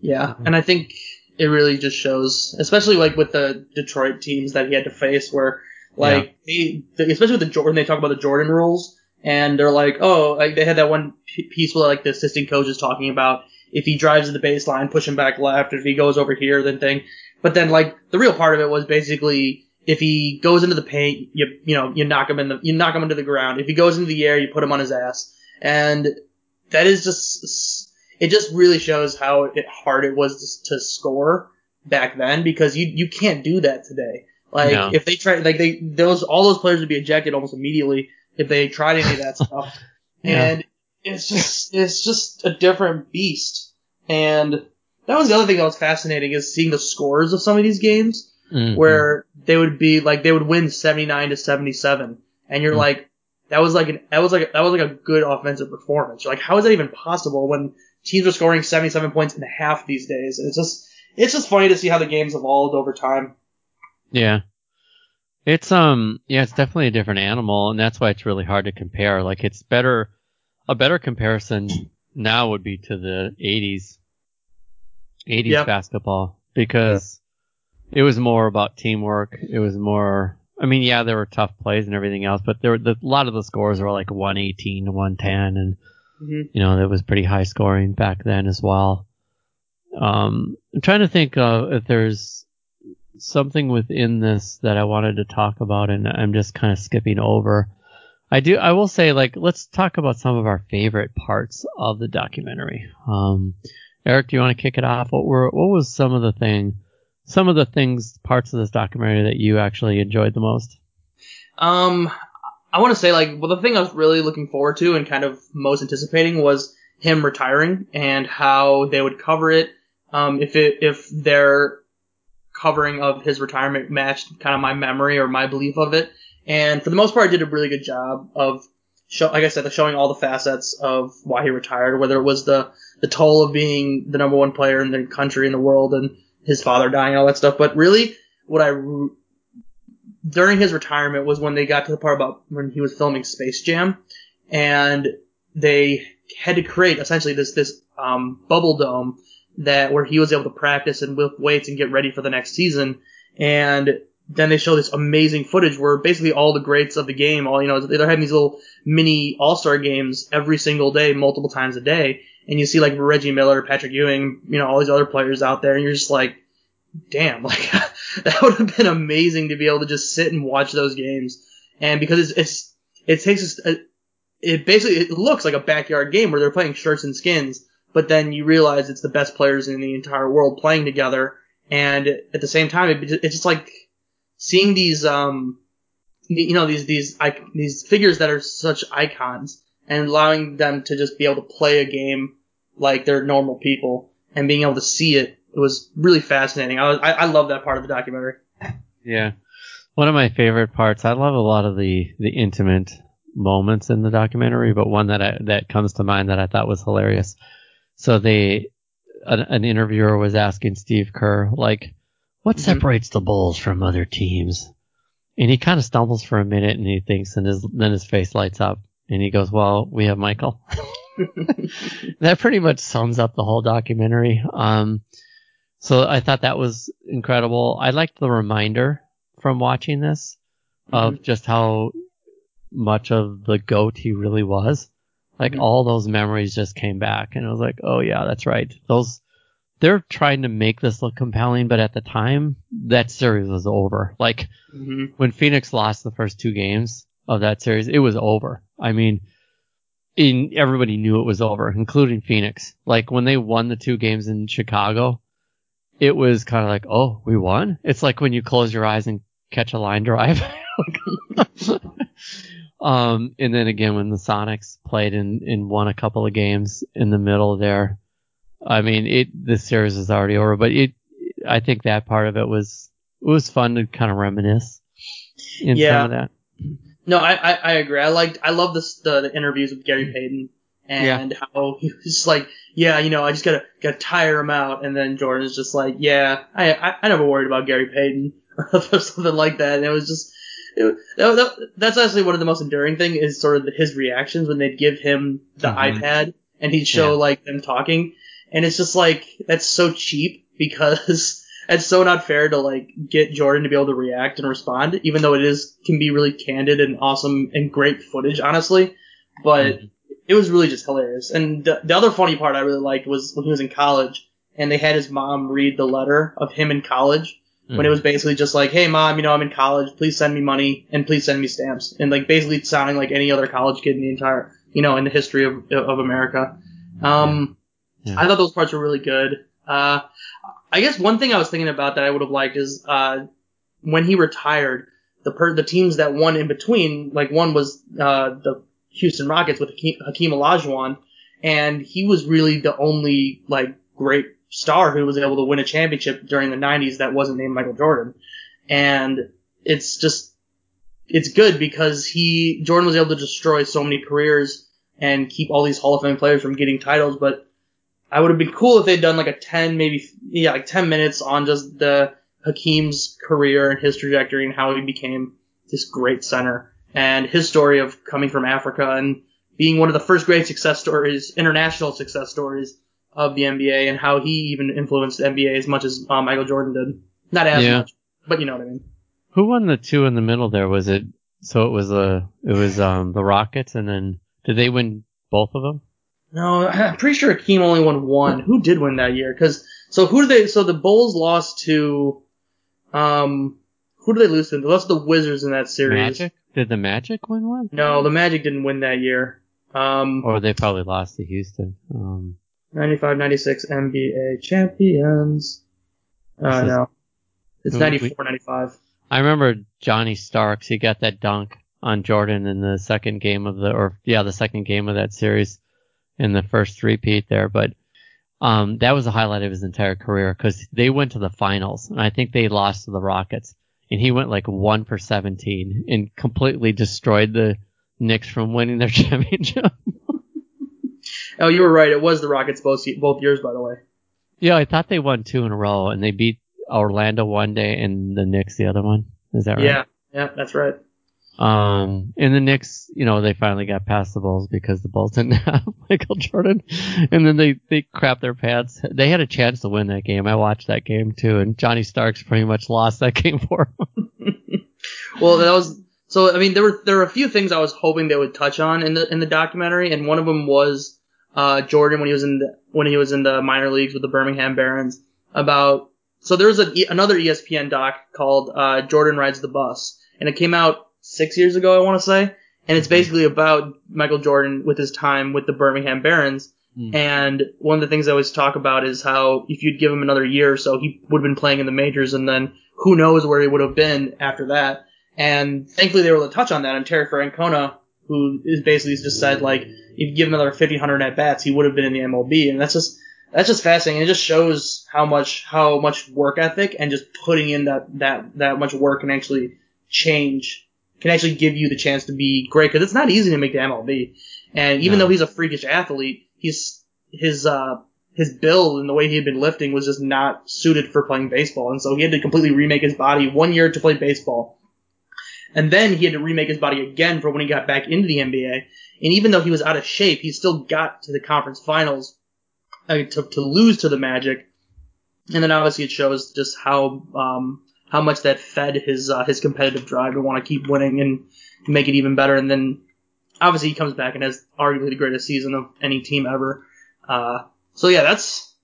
Yeah. And I think it really just shows, especially like with the Detroit teams that he had to face where like they, especially with the Jordan, they talk about the Jordan rules and they're like, oh, like they had that one piece where like the assistant coach is talking about if he drives to the baseline, push him back left. If he goes over here, then thing. But then like the real part of it was basically if he goes into the paint, you you know you knock him in the you knock him into the ground. If he goes into the air, you put him on his ass. And that is just it just really shows how hard it was to score back then because you you can't do that today. Like
No.
if they try like they those all those players would be ejected almost immediately if they tried any of that [LAUGHS] stuff.
Yeah.
And it's just it's just a different beast. And that was the other thing that was fascinating is seeing the scores of some of these games
Mhm.
where they would be like they would win 79 to 77 and you're
Mhm.
like that was like an that was like that was like a good offensive performance. You're like, how is that even possible when teams are scoring 77 points in a half these days? And it's just it's just funny to see how the game's evolved over time.
Yeah. It's um yeah, it's definitely a different animal and that's why it's really hard to compare. Like it's better a better comparison now would be to the 80s 80s
Yep.
basketball because it was more about teamwork. It was more I mean, yeah, there were tough plays and everything else, but there were the, a lot of the scores were like 118 to 110 and
hmm
you know, that was pretty high scoring back then as well. Um, I'm trying to think uh, if there's something within this that I wanted to talk about, and I'm just kind of skipping over. I do. I will say, like, let's talk about some of our favorite parts of the documentary. Um, Eric, do you want to kick it off? What were what was some of the thing, some of the things, parts of this documentary that you actually enjoyed the most?
Um, I want to say like, well, the thing I was really looking forward to and kind of most anticipating was him retiring and how they would cover it. Um, if it if their covering of his retirement matched kind of my memory or my belief of it, and for the most part, I did a really good job of show, like I said, showing all the facets of why he retired, whether it was the the toll of being the number one player in the country in the world and his father dying, and all that stuff. But really, what I during his retirement was when they got to the part about when he was filming Space Jam, and they had to create essentially this this um, bubble dome that where he was able to practice and lift weights and get ready for the next season. And then they show this amazing footage where basically all the greats of the game, all you know, they're having these little mini All Star games every single day, multiple times a day, and you see like Reggie Miller, Patrick Ewing, you know, all these other players out there, and you're just like, damn, [LAUGHS] like that would have been amazing to be able to just sit and watch those games. And because it's, it's it takes us, it basically it looks like a backyard game where they're playing shirts and skins, but then you realize it's the best players in the entire world playing together, and at the same time, it, it's just like seeing these um you know these these these figures that are such icons and allowing them to just be able to play a game like they're normal people and being able to see it it was really fascinating. I was, I, I love that part of the documentary.
Yeah. One of my favorite parts, I love a lot of the, the intimate moments in the documentary, but one that I, that comes to mind that I thought was hilarious. So they, an, an interviewer was asking Steve Kerr, like, what
Mhm.
separates the Bulls from other teams? And he kind of stumbles for a minute and he thinks and his, then his face lights up and he goes, well, we have Michael. [LAUGHS] that pretty much sums up the whole documentary. Um, so I thought that was incredible. I liked the reminder from watching this of just how much of the goat he really was. Like
Mhm.
all those memories just came back and I was like, oh yeah, that's right. Those, they're trying to make this look compelling, but at the time that series was over. Like
hmm
when Phoenix lost the first two games of that series, it was over. I mean, in everybody knew it was over, including Phoenix. Like when they won the two games in Chicago, it was kind of like, oh, we won. It's like when you close your eyes and catch a line drive. [LAUGHS] [LAUGHS] um, and then again when the Sonics played and, and won a couple of games in the middle there. I mean, it this series is already over, but it I think that part of it was it was fun to kind of reminisce in
Yeah.
some of that.
No, I, I, I agree. I liked I love this the, the interviews with Gary Payton and how he was just like, yeah, you know, I just gotta gotta tire him out, and then Jordan's just like, yeah, I I, I never worried about Gary Payton [LAUGHS] or something like that, and it was just. It, that, that, that's actually one of the most enduring thing is sort of his reactions when they'd give him the
Mhm.
iPad and he'd show
Yeah.
like them talking, and it's just like that's so cheap [LAUGHS] because it's so not fair to like get Jordan to be able to react and respond, even though it is can be really candid and awesome and great footage, honestly. But
Mhm.
it was really just hilarious. And the, the other funny part I really liked was when he was in college and they had his mom read the letter of him in college when it was basically just like, hey mom, you know I'm in college, please send me money and please send me stamps, and like basically sounding like any other college kid in the entire, you know, in the history of of America. Um,
Yeah.
I thought those parts were really good. Uh, I guess one thing I was thinking about that I would have liked is uh, when he retired, the per- the teams that won in between, like one was uh, the Houston Rockets with Hakeem, Hakeem Olajuwon, and he was really the only like great star who was able to win a championship during the 90s that wasn't named Michael Jordan. And it's just it's good because he Jordan was able to destroy so many careers and keep all these Hall of Fame players from getting titles. But I would have been cool if they'd done like a ten, maybe yeah, like ten minutes on just the Hakeem's career and his trajectory and how he became this great center and his story of coming from Africa and being one of the first great success stories, international success stories of the NBA and how he even influenced the NBA as much as uh, Michael Jordan did. Not as
Yeah.
much, but you know what I mean.
Who won the two in the middle there? Was it so it was uh it was um the Rockets and then did they win both of them?
No, [LAUGHS] I'm pretty sure Hakeem only won one. Who did win that year? Because so who did they? So the Bulls lost to, um, who did they lose to? They lost to the Wizards in that series.
Magic? Did the Magic win one?
No, the Magic didn't win that year. Um,
Or they probably lost to Houston. Um
95, 96 NBA champions. Uh, no. It's 94, 95.
I remember Johnny Starks. He got that dunk on Jordan in the second game of the, or yeah, the second game of that series in the first three-peat there. But um, that was the highlight of his entire career because they went to the finals, and I think they lost to the Rockets, and he went like one for 17 and completely destroyed the Knicks from winning their [LAUGHS] championship.
Oh, you were right. It was the Rockets both both years, by the way.
yeah, I thought they won two in a row, and they beat Orlando one day and the Knicks the other one. Is that right?
Yeah, yeah, that's right.
Um, and the Knicks, you know, they finally got past the Bulls because the Bulls [LAUGHS] didn't have Michael Jordan, and then they they crapped their pants. They had a chance to win that game. I watched that game too, and Johnny Starks pretty much lost that [LAUGHS] game for them. [LAUGHS]
Well, that was so. I mean, there were there were a few things I was hoping they would touch on in the in the documentary, and one of them was uh, Jordan when he was in the, when he was in the minor leagues with the Birmingham Barons. About so there was a, another ESPN doc called uh, Jordan Rides the Bus, and it came out six years ago, I want to say, and it's basically about Michael Jordan with his time with the Birmingham Barons.
Hmm.
And one of the things I always talk about is how if you'd give him another year or so, he would have been playing in the majors, and then who knows where he would have been after that. And thankfully, they were able to touch on that. And Terry Francona, who is basically just said like, if you give him another 50, 100 at bats, he would have been in the MLB. And that's just that's just fascinating. It just shows how much how much work ethic and just putting in that that that much work can actually change can actually give you the chance to be great because it's not easy to make the MLB. And even
No.
though he's a freakish athlete, he's his uh his build and the way he had been lifting was just not suited for playing baseball, and so he had to completely remake his body one year to play baseball. And then he had to remake his body again for when he got back into the NBA. And even though he was out of shape, he still got to the conference finals uh, to, to lose to the Magic. And then obviously it shows just how um, how much that fed his uh, his competitive drive to want to keep winning and make it even better. And then obviously he comes back and has arguably the greatest season of any team ever. Uh, so yeah, that's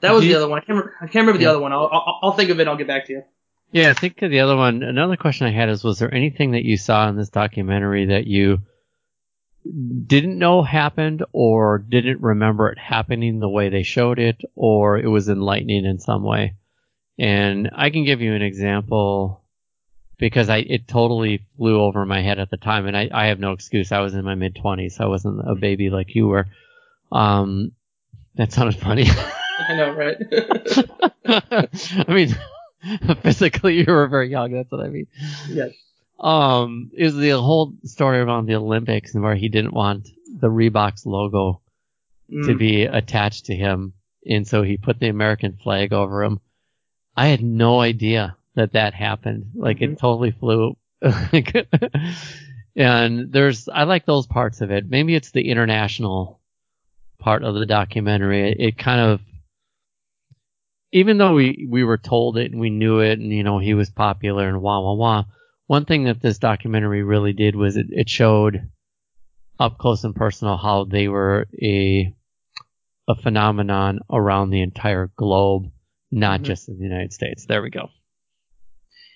that was
Do
the other one. I can't remember, I can't remember the other one. I'll, I'll I'll think of it. and I'll get back to you.
Yeah, I think of the other one. Another question I had is, was there anything that you saw in this documentary that you didn't know happened or didn't remember it happening the way they showed it or it was enlightening in some way? And I can give you an example because I, it totally flew over my head at the time and I, I have no excuse. I was in my mid twenties. I wasn't a baby like you were. Um, that sounded funny. [LAUGHS]
I know, right? [LAUGHS]
I mean, [LAUGHS] physically you were very young. That's what I mean.
yes.
Um, is the whole story around the Olympics and where he didn't want the Reeboks logo to
Mm.
be attached to him, and so he put the American flag over him. I had no idea that that happened. Like it totally flew. [LAUGHS] and there's, I like those parts of it. Maybe it's the international part of the documentary. It, it kind of, even though we, we were told it and we knew it and, you know, he was popular and wah, wah, wah. One thing that this documentary really did was it, it showed up close and personal how they were a, a phenomenon around the entire globe, not
Mhm.
just in the United States. There we go.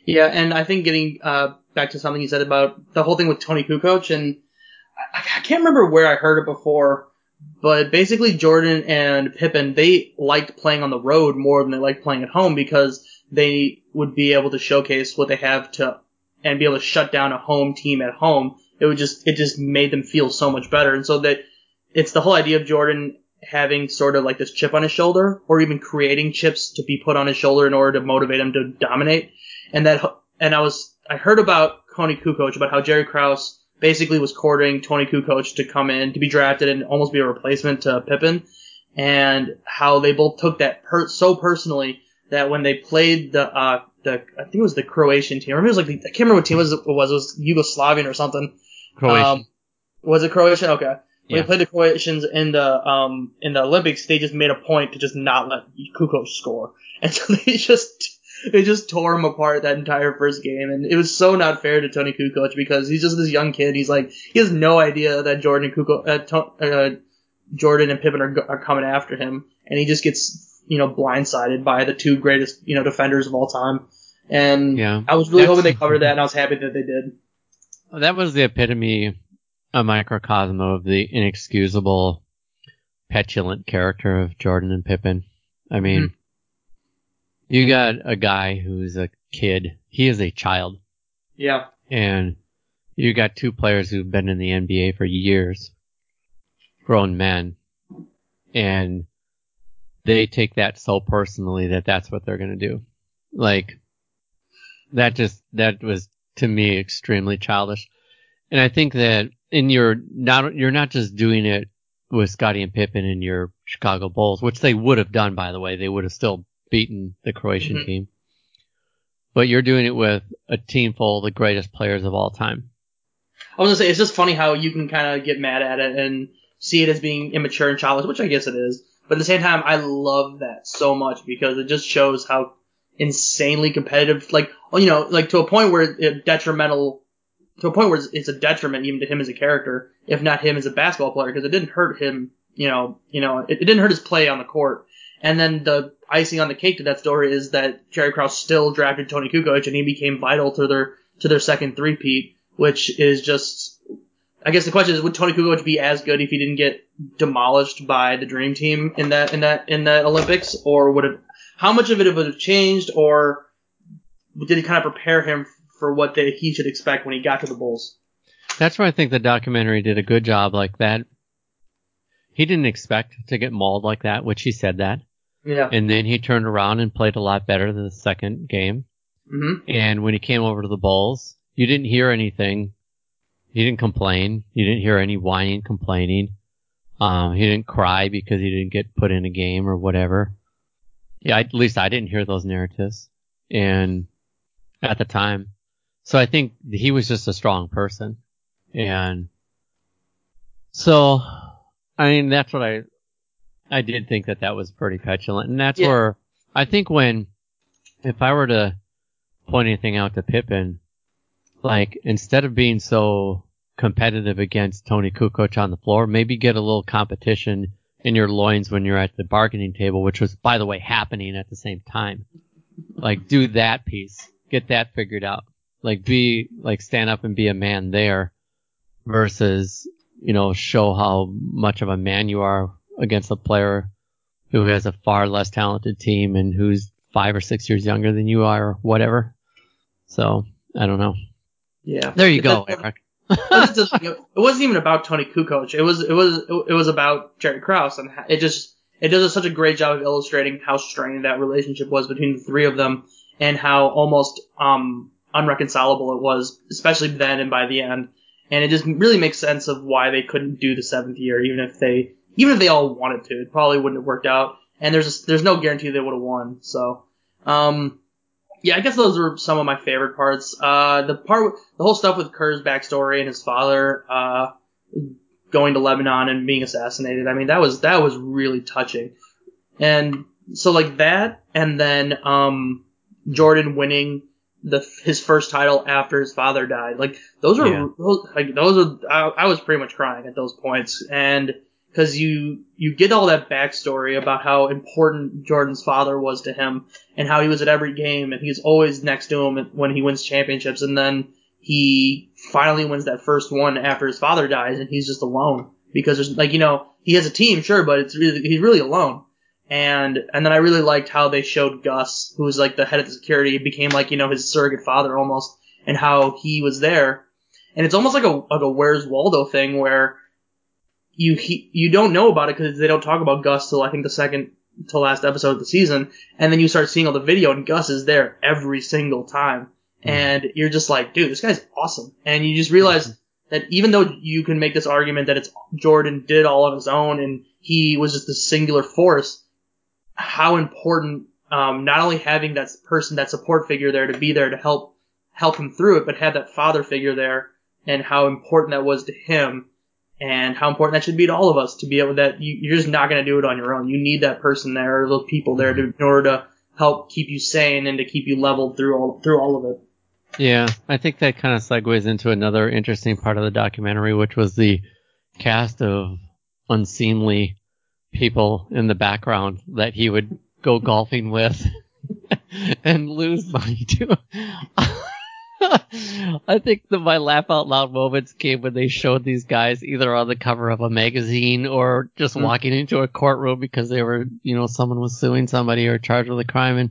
Yeah, and I think getting uh, back to something you said about the whole thing with Toni Kukoc, and I, I can't remember where I heard it before, but basically Jordan and Pippen they liked playing on the road more than they liked playing at home because they would be able to showcase what they have to and be able to shut down a home team at home. It would just it just made them feel so much better, and so that it's the whole idea of Jordan having sort of like this chip on his shoulder, or even creating chips to be put on his shoulder in order to motivate him to dominate and that and I was I heard about Toni Kukoc about how Jerry Krause basically was courting Toni Kukoc to come in to be drafted and almost be a replacement to Pippen, and how they both took that per- so personally that when they played the uh the I think it was the Croatian team, or maybe it was like the, I can't remember what team it was it was it was Yugoslavian or something.
Croatian.
Um, was it Croatian? Okay. When
Yeah.
they played the Croatians in the um in the Olympics, they just made a point to just not let Kukoc score, [LAUGHS] and so they just they just tore him apart that entire first game, and it was so not fair to Toni Kukoc because he's just this young kid. He's like he has no idea that Jordan and Kukoc, uh, uh, Jordan and Pippen are, are coming after him, and he just gets you know blindsided by the two greatest you know defenders of all time. And
Yeah.
I was really
That's-
hoping they covered that, and I was happy that they did.
That was the epitome, a microcosm of the inexcusable, petulant character of Jordan and Pippen. I mean,
Mm-hmm.
you got a guy who's a kid. He is a child.
Yeah.
And you got two players who've been in the NBA for years, grown men, and they take that so personally that that's what they're going to do. Like, that just, that was to me extremely childish. And I think that in your, not, you're not just doing it with Scottie and Pippen in your Chicago Bulls, which they would have done, by the way. They would have still beaten the Croatian
Mhm.
team. But you're doing it with a team full of the greatest players of all time.
I was gonna say it's just funny how you can kind of get mad at it and see it as being immature and childish, which I guess it is. But at the same time, I love that so much because it just shows how insanely competitive, like oh, you know, like to a point where it detrimental, to a point where it's, a detriment even to him as a character, if not him as a basketball player, because it didn't hurt him, you know, you know, it, it didn't hurt his play on the court. And then the icing on the cake to that story is that Jerry Krause still drafted Toni Kukoc and he became vital to their to their second three-peat, which is just I guess the question is would Toni Kukoc be as good if he didn't get demolished by the dream team in that in that in the Olympics or would it how much of it would have changed or did it kind of prepare him for what they, he should expect when he got to the Bulls?
That's where I think the documentary did a good job like that. He didn't expect to get mauled like that, which he said that.
Yeah.
And then he turned around and played a lot better the second game.
Mm-hmm.
And when he came over to the Bulls, you didn't hear anything. He didn't complain. You didn't hear any whining, complaining. Um, he didn't cry because he didn't get put in a game or whatever. Yeah, at least I didn't hear those narratives. And at the time, so I think he was just a strong person. And so, I mean, that's what I, I did think that that was pretty petulant. And that's
Yeah.
where I think when, if I were to point anything out to Pippen, like instead of being so competitive against Toni Kukoc on the floor, maybe get a little competition in your loins when you're at the bargaining table, which was, by the way, happening at the same time. Like do that piece, get that figured out. Like be, like stand up and be a man there versus, you know, show how much of a man you are against a player who has a far less talented team and who's five or six years younger than you are or whatever. So, I don't know.
Yeah.
There you go, Eric.
That's the thing. It wasn't even about Toni Kukoc. It was it was it was about Jerry Krause, and it just it does such a great job of illustrating how strained that relationship was between the three of them, and how almost um unreconcilable it was, especially then and by the end. And it just really makes sense of why they couldn't do the seventh year, even if they even if they all wanted to, it probably wouldn't have worked out. And there's there's no guarantee they would have won. So, um, yeah, I guess those were some of my favorite parts. Uh, the part, the whole stuff with Kerr's backstory and his father, uh, going to Lebanon and being assassinated. I mean, that was, that was really touching. And so like that, and then, um, Jordan winning the, his first title after his father died. Like, those are,
Yeah.
those, like, those are, I, I was pretty much crying at those points. And, cause you, you get all that backstory about how important Jordan's father was to him and how he was at every game and he's always next to him when he wins championships and then he finally wins that first one after his father dies and he's just alone because there's like you know he has a team sure but it's really he's really alone. And and then I really liked how they showed Gus who was like the head of the security became like you know his surrogate father almost and how he was there. And it's almost like a like a Where's Waldo thing where you he, you don't know about it because they don't talk about Gus till I think the second to last episode of the season, and then you start seeing all the video, and Gus is there every single time, and you're just like, dude, this guy's awesome. And you just realize that even though you can make this argument that it's Jordan did all on his own and he was just a singular force, how important um, not only having that person, that support figure there to be there to help help him through it, but have that father figure there and how important that was to him and how important that should be to all of us to be able that you, you're just not going to do it on your own. You need that person there or those people there to, in order to help keep you sane and to keep you leveled through all through all of it.
Yeah, I think that kind of segues into another interesting part of the documentary, which was the cast of unseemly people in the background that he would go golfing with [LAUGHS] and lose money to. [LAUGHS] [LAUGHS] I think that my laugh out loud moments came when they showed these guys either on the cover of a magazine or just
Mhm.
walking into a courtroom because they were, you know, someone was suing somebody or charged with a crime. And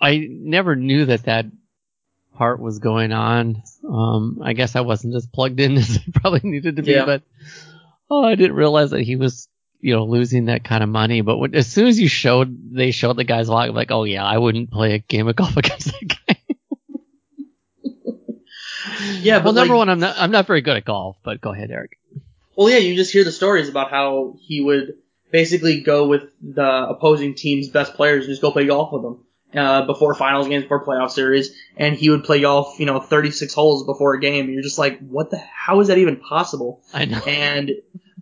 I never knew that that part was going on. Um, I guess I wasn't as plugged in [LAUGHS] as I probably needed to be,
Yeah.
but oh, I didn't realize that he was, you know, losing that kind of money. But when, as soon as you showed, they showed the guys walking, like, oh yeah, I wouldn't play a game of golf against that guy.
Yeah,
well, number
like-
one, I'm not, I'm not very good at golf, but go ahead, Eric.
Well, yeah, you just hear the stories about how he would basically go with the opposing team's best players and just go play golf with them uh, before finals games, before playoff series, and he would play golf, you know, 36 holes before a game. And you're just like, what the? How is that even possible?
I know. [LAUGHS]
And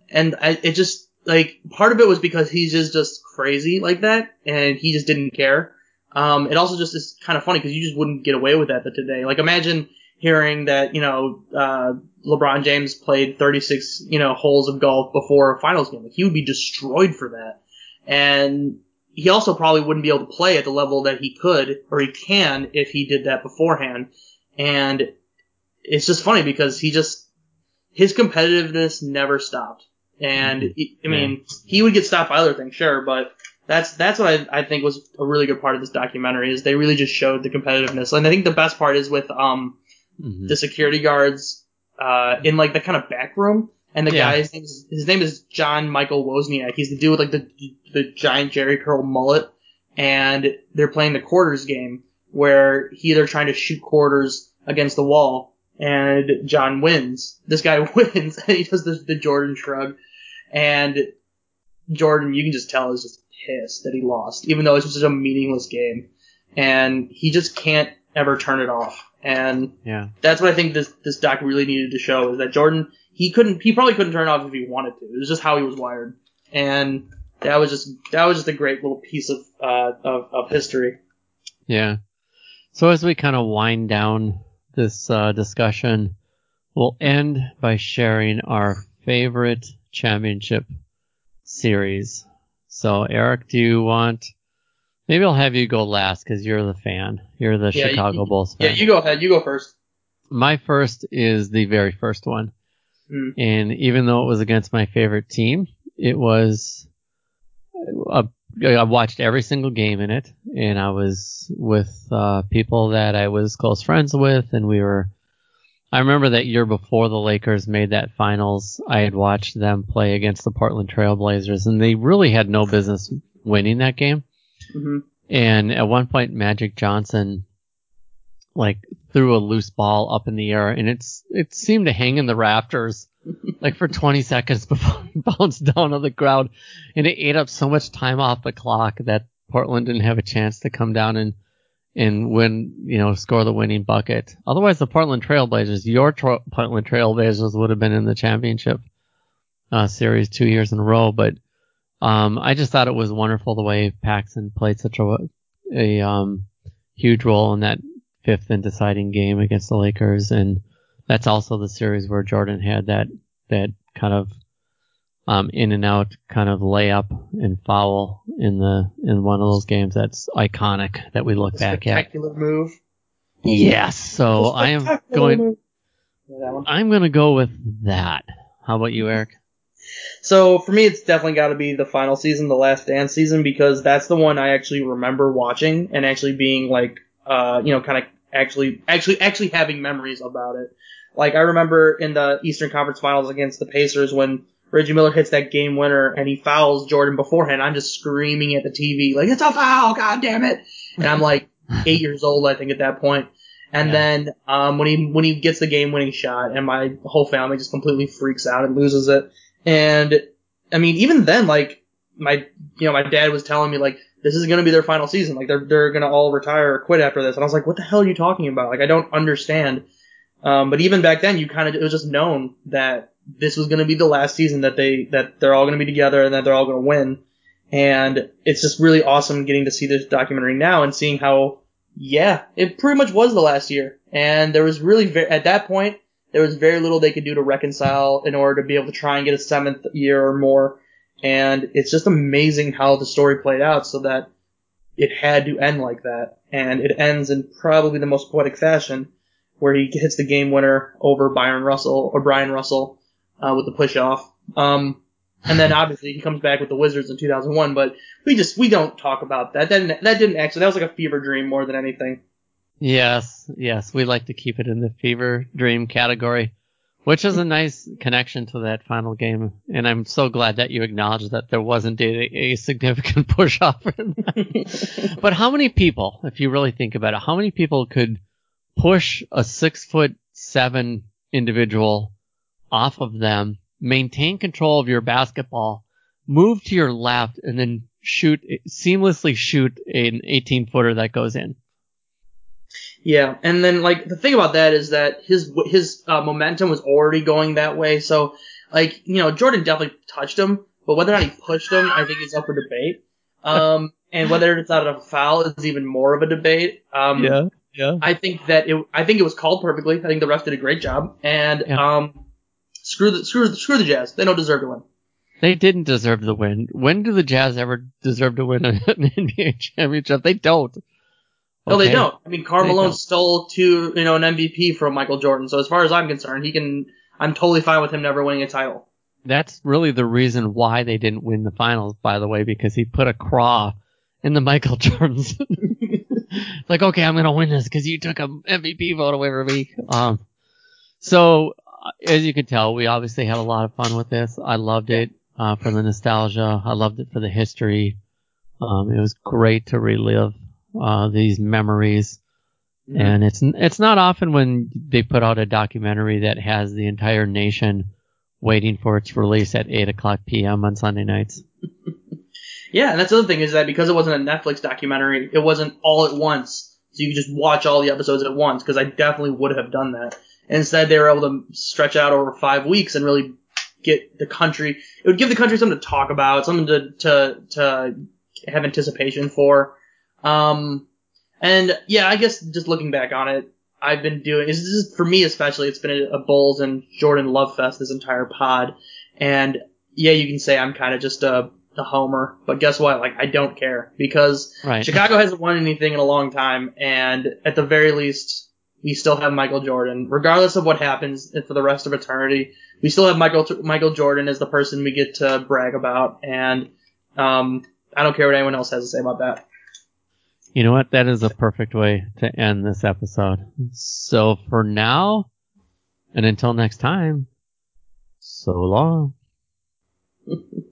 and I, it just like part of it was because he's just just crazy like that, and he just didn't care. Um, it also just is kind of funny because you just wouldn't get away with that today. Like imagine hearing that you know uh, LeBron James played 36 you know holes of golf before a finals game. Like he would be destroyed for that, and he also probably wouldn't be able to play at the level that he could or he can if he did that beforehand. And it's just funny because he just his competitiveness never stopped. And he- I mean, he would get stopped by other things, sure, but that's that's what I, I think was a really good part of this documentary is they really just showed the competitiveness. And I think the best part is with um
Mhm.
the security guards uh, in like the kind of back room. And the
Yeah.
guy's name is, his name is John Michael Wozniak. He's the dude with like the the giant Jheri curl mullet, and they're playing the quarters game where he they're trying to shoot quarters against the wall, and John wins. This guy [LAUGHS] wins, and he does the, the Jordan shrug, and Jordan, you can just tell, is just pissed that he lost, even though it's just a meaningless game, and he just can't ever turn it off. And
Yeah.
that's what I think this this doc really needed to show is that Jordan he couldn't he probably couldn't turn it off if he wanted to. It was just how he was wired, and that was just that was just a great little piece of uh, of, of history.
Yeah. So as we kind of wind down this uh, discussion, we'll end by sharing our favorite championship series. So Eric, do you want? Maybe I'll have you go last because you're the fan. You're the
Yeah, you-
Chicago Bulls fan.
Yeah, you go ahead. You go first.
My first is the very first one.
Mm.
And even though it was against my favorite team, it was. A, I watched every single game in it, and I was with uh, people that I was close friends with, and we were. I remember that year before the Lakers made that finals, I had watched them play against the Portland Trailblazers, and they really had no business winning that game.
Hmm
And at one point, Magic Johnson like threw a loose ball up in the air, and it's it seemed to hang in the rafters [LAUGHS] like for 20 seconds before it [LAUGHS] bounced down on the ground, and it ate up so much time off the clock that Portland didn't have a chance to come down and and win, you know, score the winning bucket. Otherwise, the Portland Trailblazers, your Portland Trailblazers, would have been in the championship uh, series two years in a row. But um, I just thought it was wonderful the way Paxson played such a a um, huge role in that fifth and deciding game against the Lakers, and that's also the series where Jordan had that that kind of um, in and out kind of layup and foul in the in one of those games that's iconic that we look back at.
Spectacular move.
Yes, so I am going.
move. Yeah, that one.
I'm going to go with that. How about you, Eric?
So for me, it's definitely got to be the final season, the Last Dance season, because that's the one I actually remember watching and actually being like, uh, you know, kind of actually, actually, actually having memories about it. Like I remember in the Eastern Conference Finals against the Pacers when Reggie Miller hits that game winner and he fouls Jordan beforehand. I'm just screaming at the TV like, "It's a foul! God damn it!" And I'm like [LAUGHS] eight years old, I think, at that point. And
Yeah.
then um, when he when he gets the game winning shot, and my whole family just completely freaks out and loses it. And I mean, even then, like my you know my dad was telling me like this is gonna be their final season, like they're they're gonna all retire or quit after this. And I was like, what the hell are you talking about? Like I don't understand. Um, but even back then, you kind of it was just known that this was gonna be the last season that they that they're all gonna be together and that they're all gonna win. And it's just really awesome getting to see this documentary now and seeing how yeah, it pretty much was the last year. And there was really, at that point, there was very little they could do to reconcile in order to be able to try and get a seventh year or more. And it's just amazing how the story played out so that it had to end like that. And it ends in probably the most poetic fashion where he hits the game winner over Byron Russell or Brian Russell, uh, with the push off. Um, and then obviously he comes back with the Wizards in 2001, but we just, we don't talk about that. That didn't, that didn't actually, that was like a fever dream more than anything.
Yes, yes, we like to keep it in the fever dream category, which is a nice connection to that final game. And I'm so glad that you acknowledged that there wasn't a, a significant [LAUGHS] push off. [LAUGHS] but how many people, if you really think about it, how many people could push a six foot seven individual off of them, maintain control of your basketball, move to your left, and then shoot seamlessly shoot an 18 footer that goes in?
Yeah, and then like the thing about that is that his his uh, momentum was already going that way. So like you know Jordan definitely touched him, but whether or not he pushed him, I think is up for debate. Um, and whether it's out of a foul is even more of a debate. Um,
yeah. yeah.
I think that it I think it was called perfectly. I think the refs did a great job. And
Yeah.
um, screw the screw the screw the Jazz. They don't deserve to win.
They didn't deserve the win. When do the Jazz ever deserve to win an [LAUGHS] NBA championship? They don't.
No, they don't. I mean,
They
Malone stole two, you know, an MVP from Michael Jordan. So as far as I'm concerned, he can. I'm totally fine with him never winning a title.
That's really the reason why they didn't win the finals, by the way, because he put a craw in the Michael [LAUGHS] Jordans. [LAUGHS] like, okay, I'm gonna win this because you took a MVP vote away from me. Um, so uh, as you can tell, we obviously had a lot of fun with this. I loved it uh, for the nostalgia. I loved it for the history. Um, it was great to relive uh, these memories. And it's it's not often when they put out a documentary that has the entire nation waiting for its release at 8 o'clock p.m. on Sunday nights. [LAUGHS]
Yeah, and that's the other thing is that because it wasn't a Netflix documentary, it wasn't all at once. So you could just watch all the episodes at once, because I definitely would have done that. Instead, they were able to stretch out over five weeks and really get the country. It would give the country something to talk about, something to to to have anticipation for. Um, and yeah, I guess just looking back on it, I've been doing. This is for me especially. It's been a, Bulls and Jordan love fest this entire pod, and yeah, you can say I'm kind of just a a homer, but guess what? Like I don't care because
Right.
Chicago hasn't won anything in a long time, and at the very least, we still have Michael Jordan. Regardless of what happens for the rest of eternity, we still have Michael Michael Jordan as the person we get to brag about, and um, I don't care what anyone else has to say about that.
You know what? That is a perfect way to end this episode. So for now, and until next time, so long. [LAUGHS]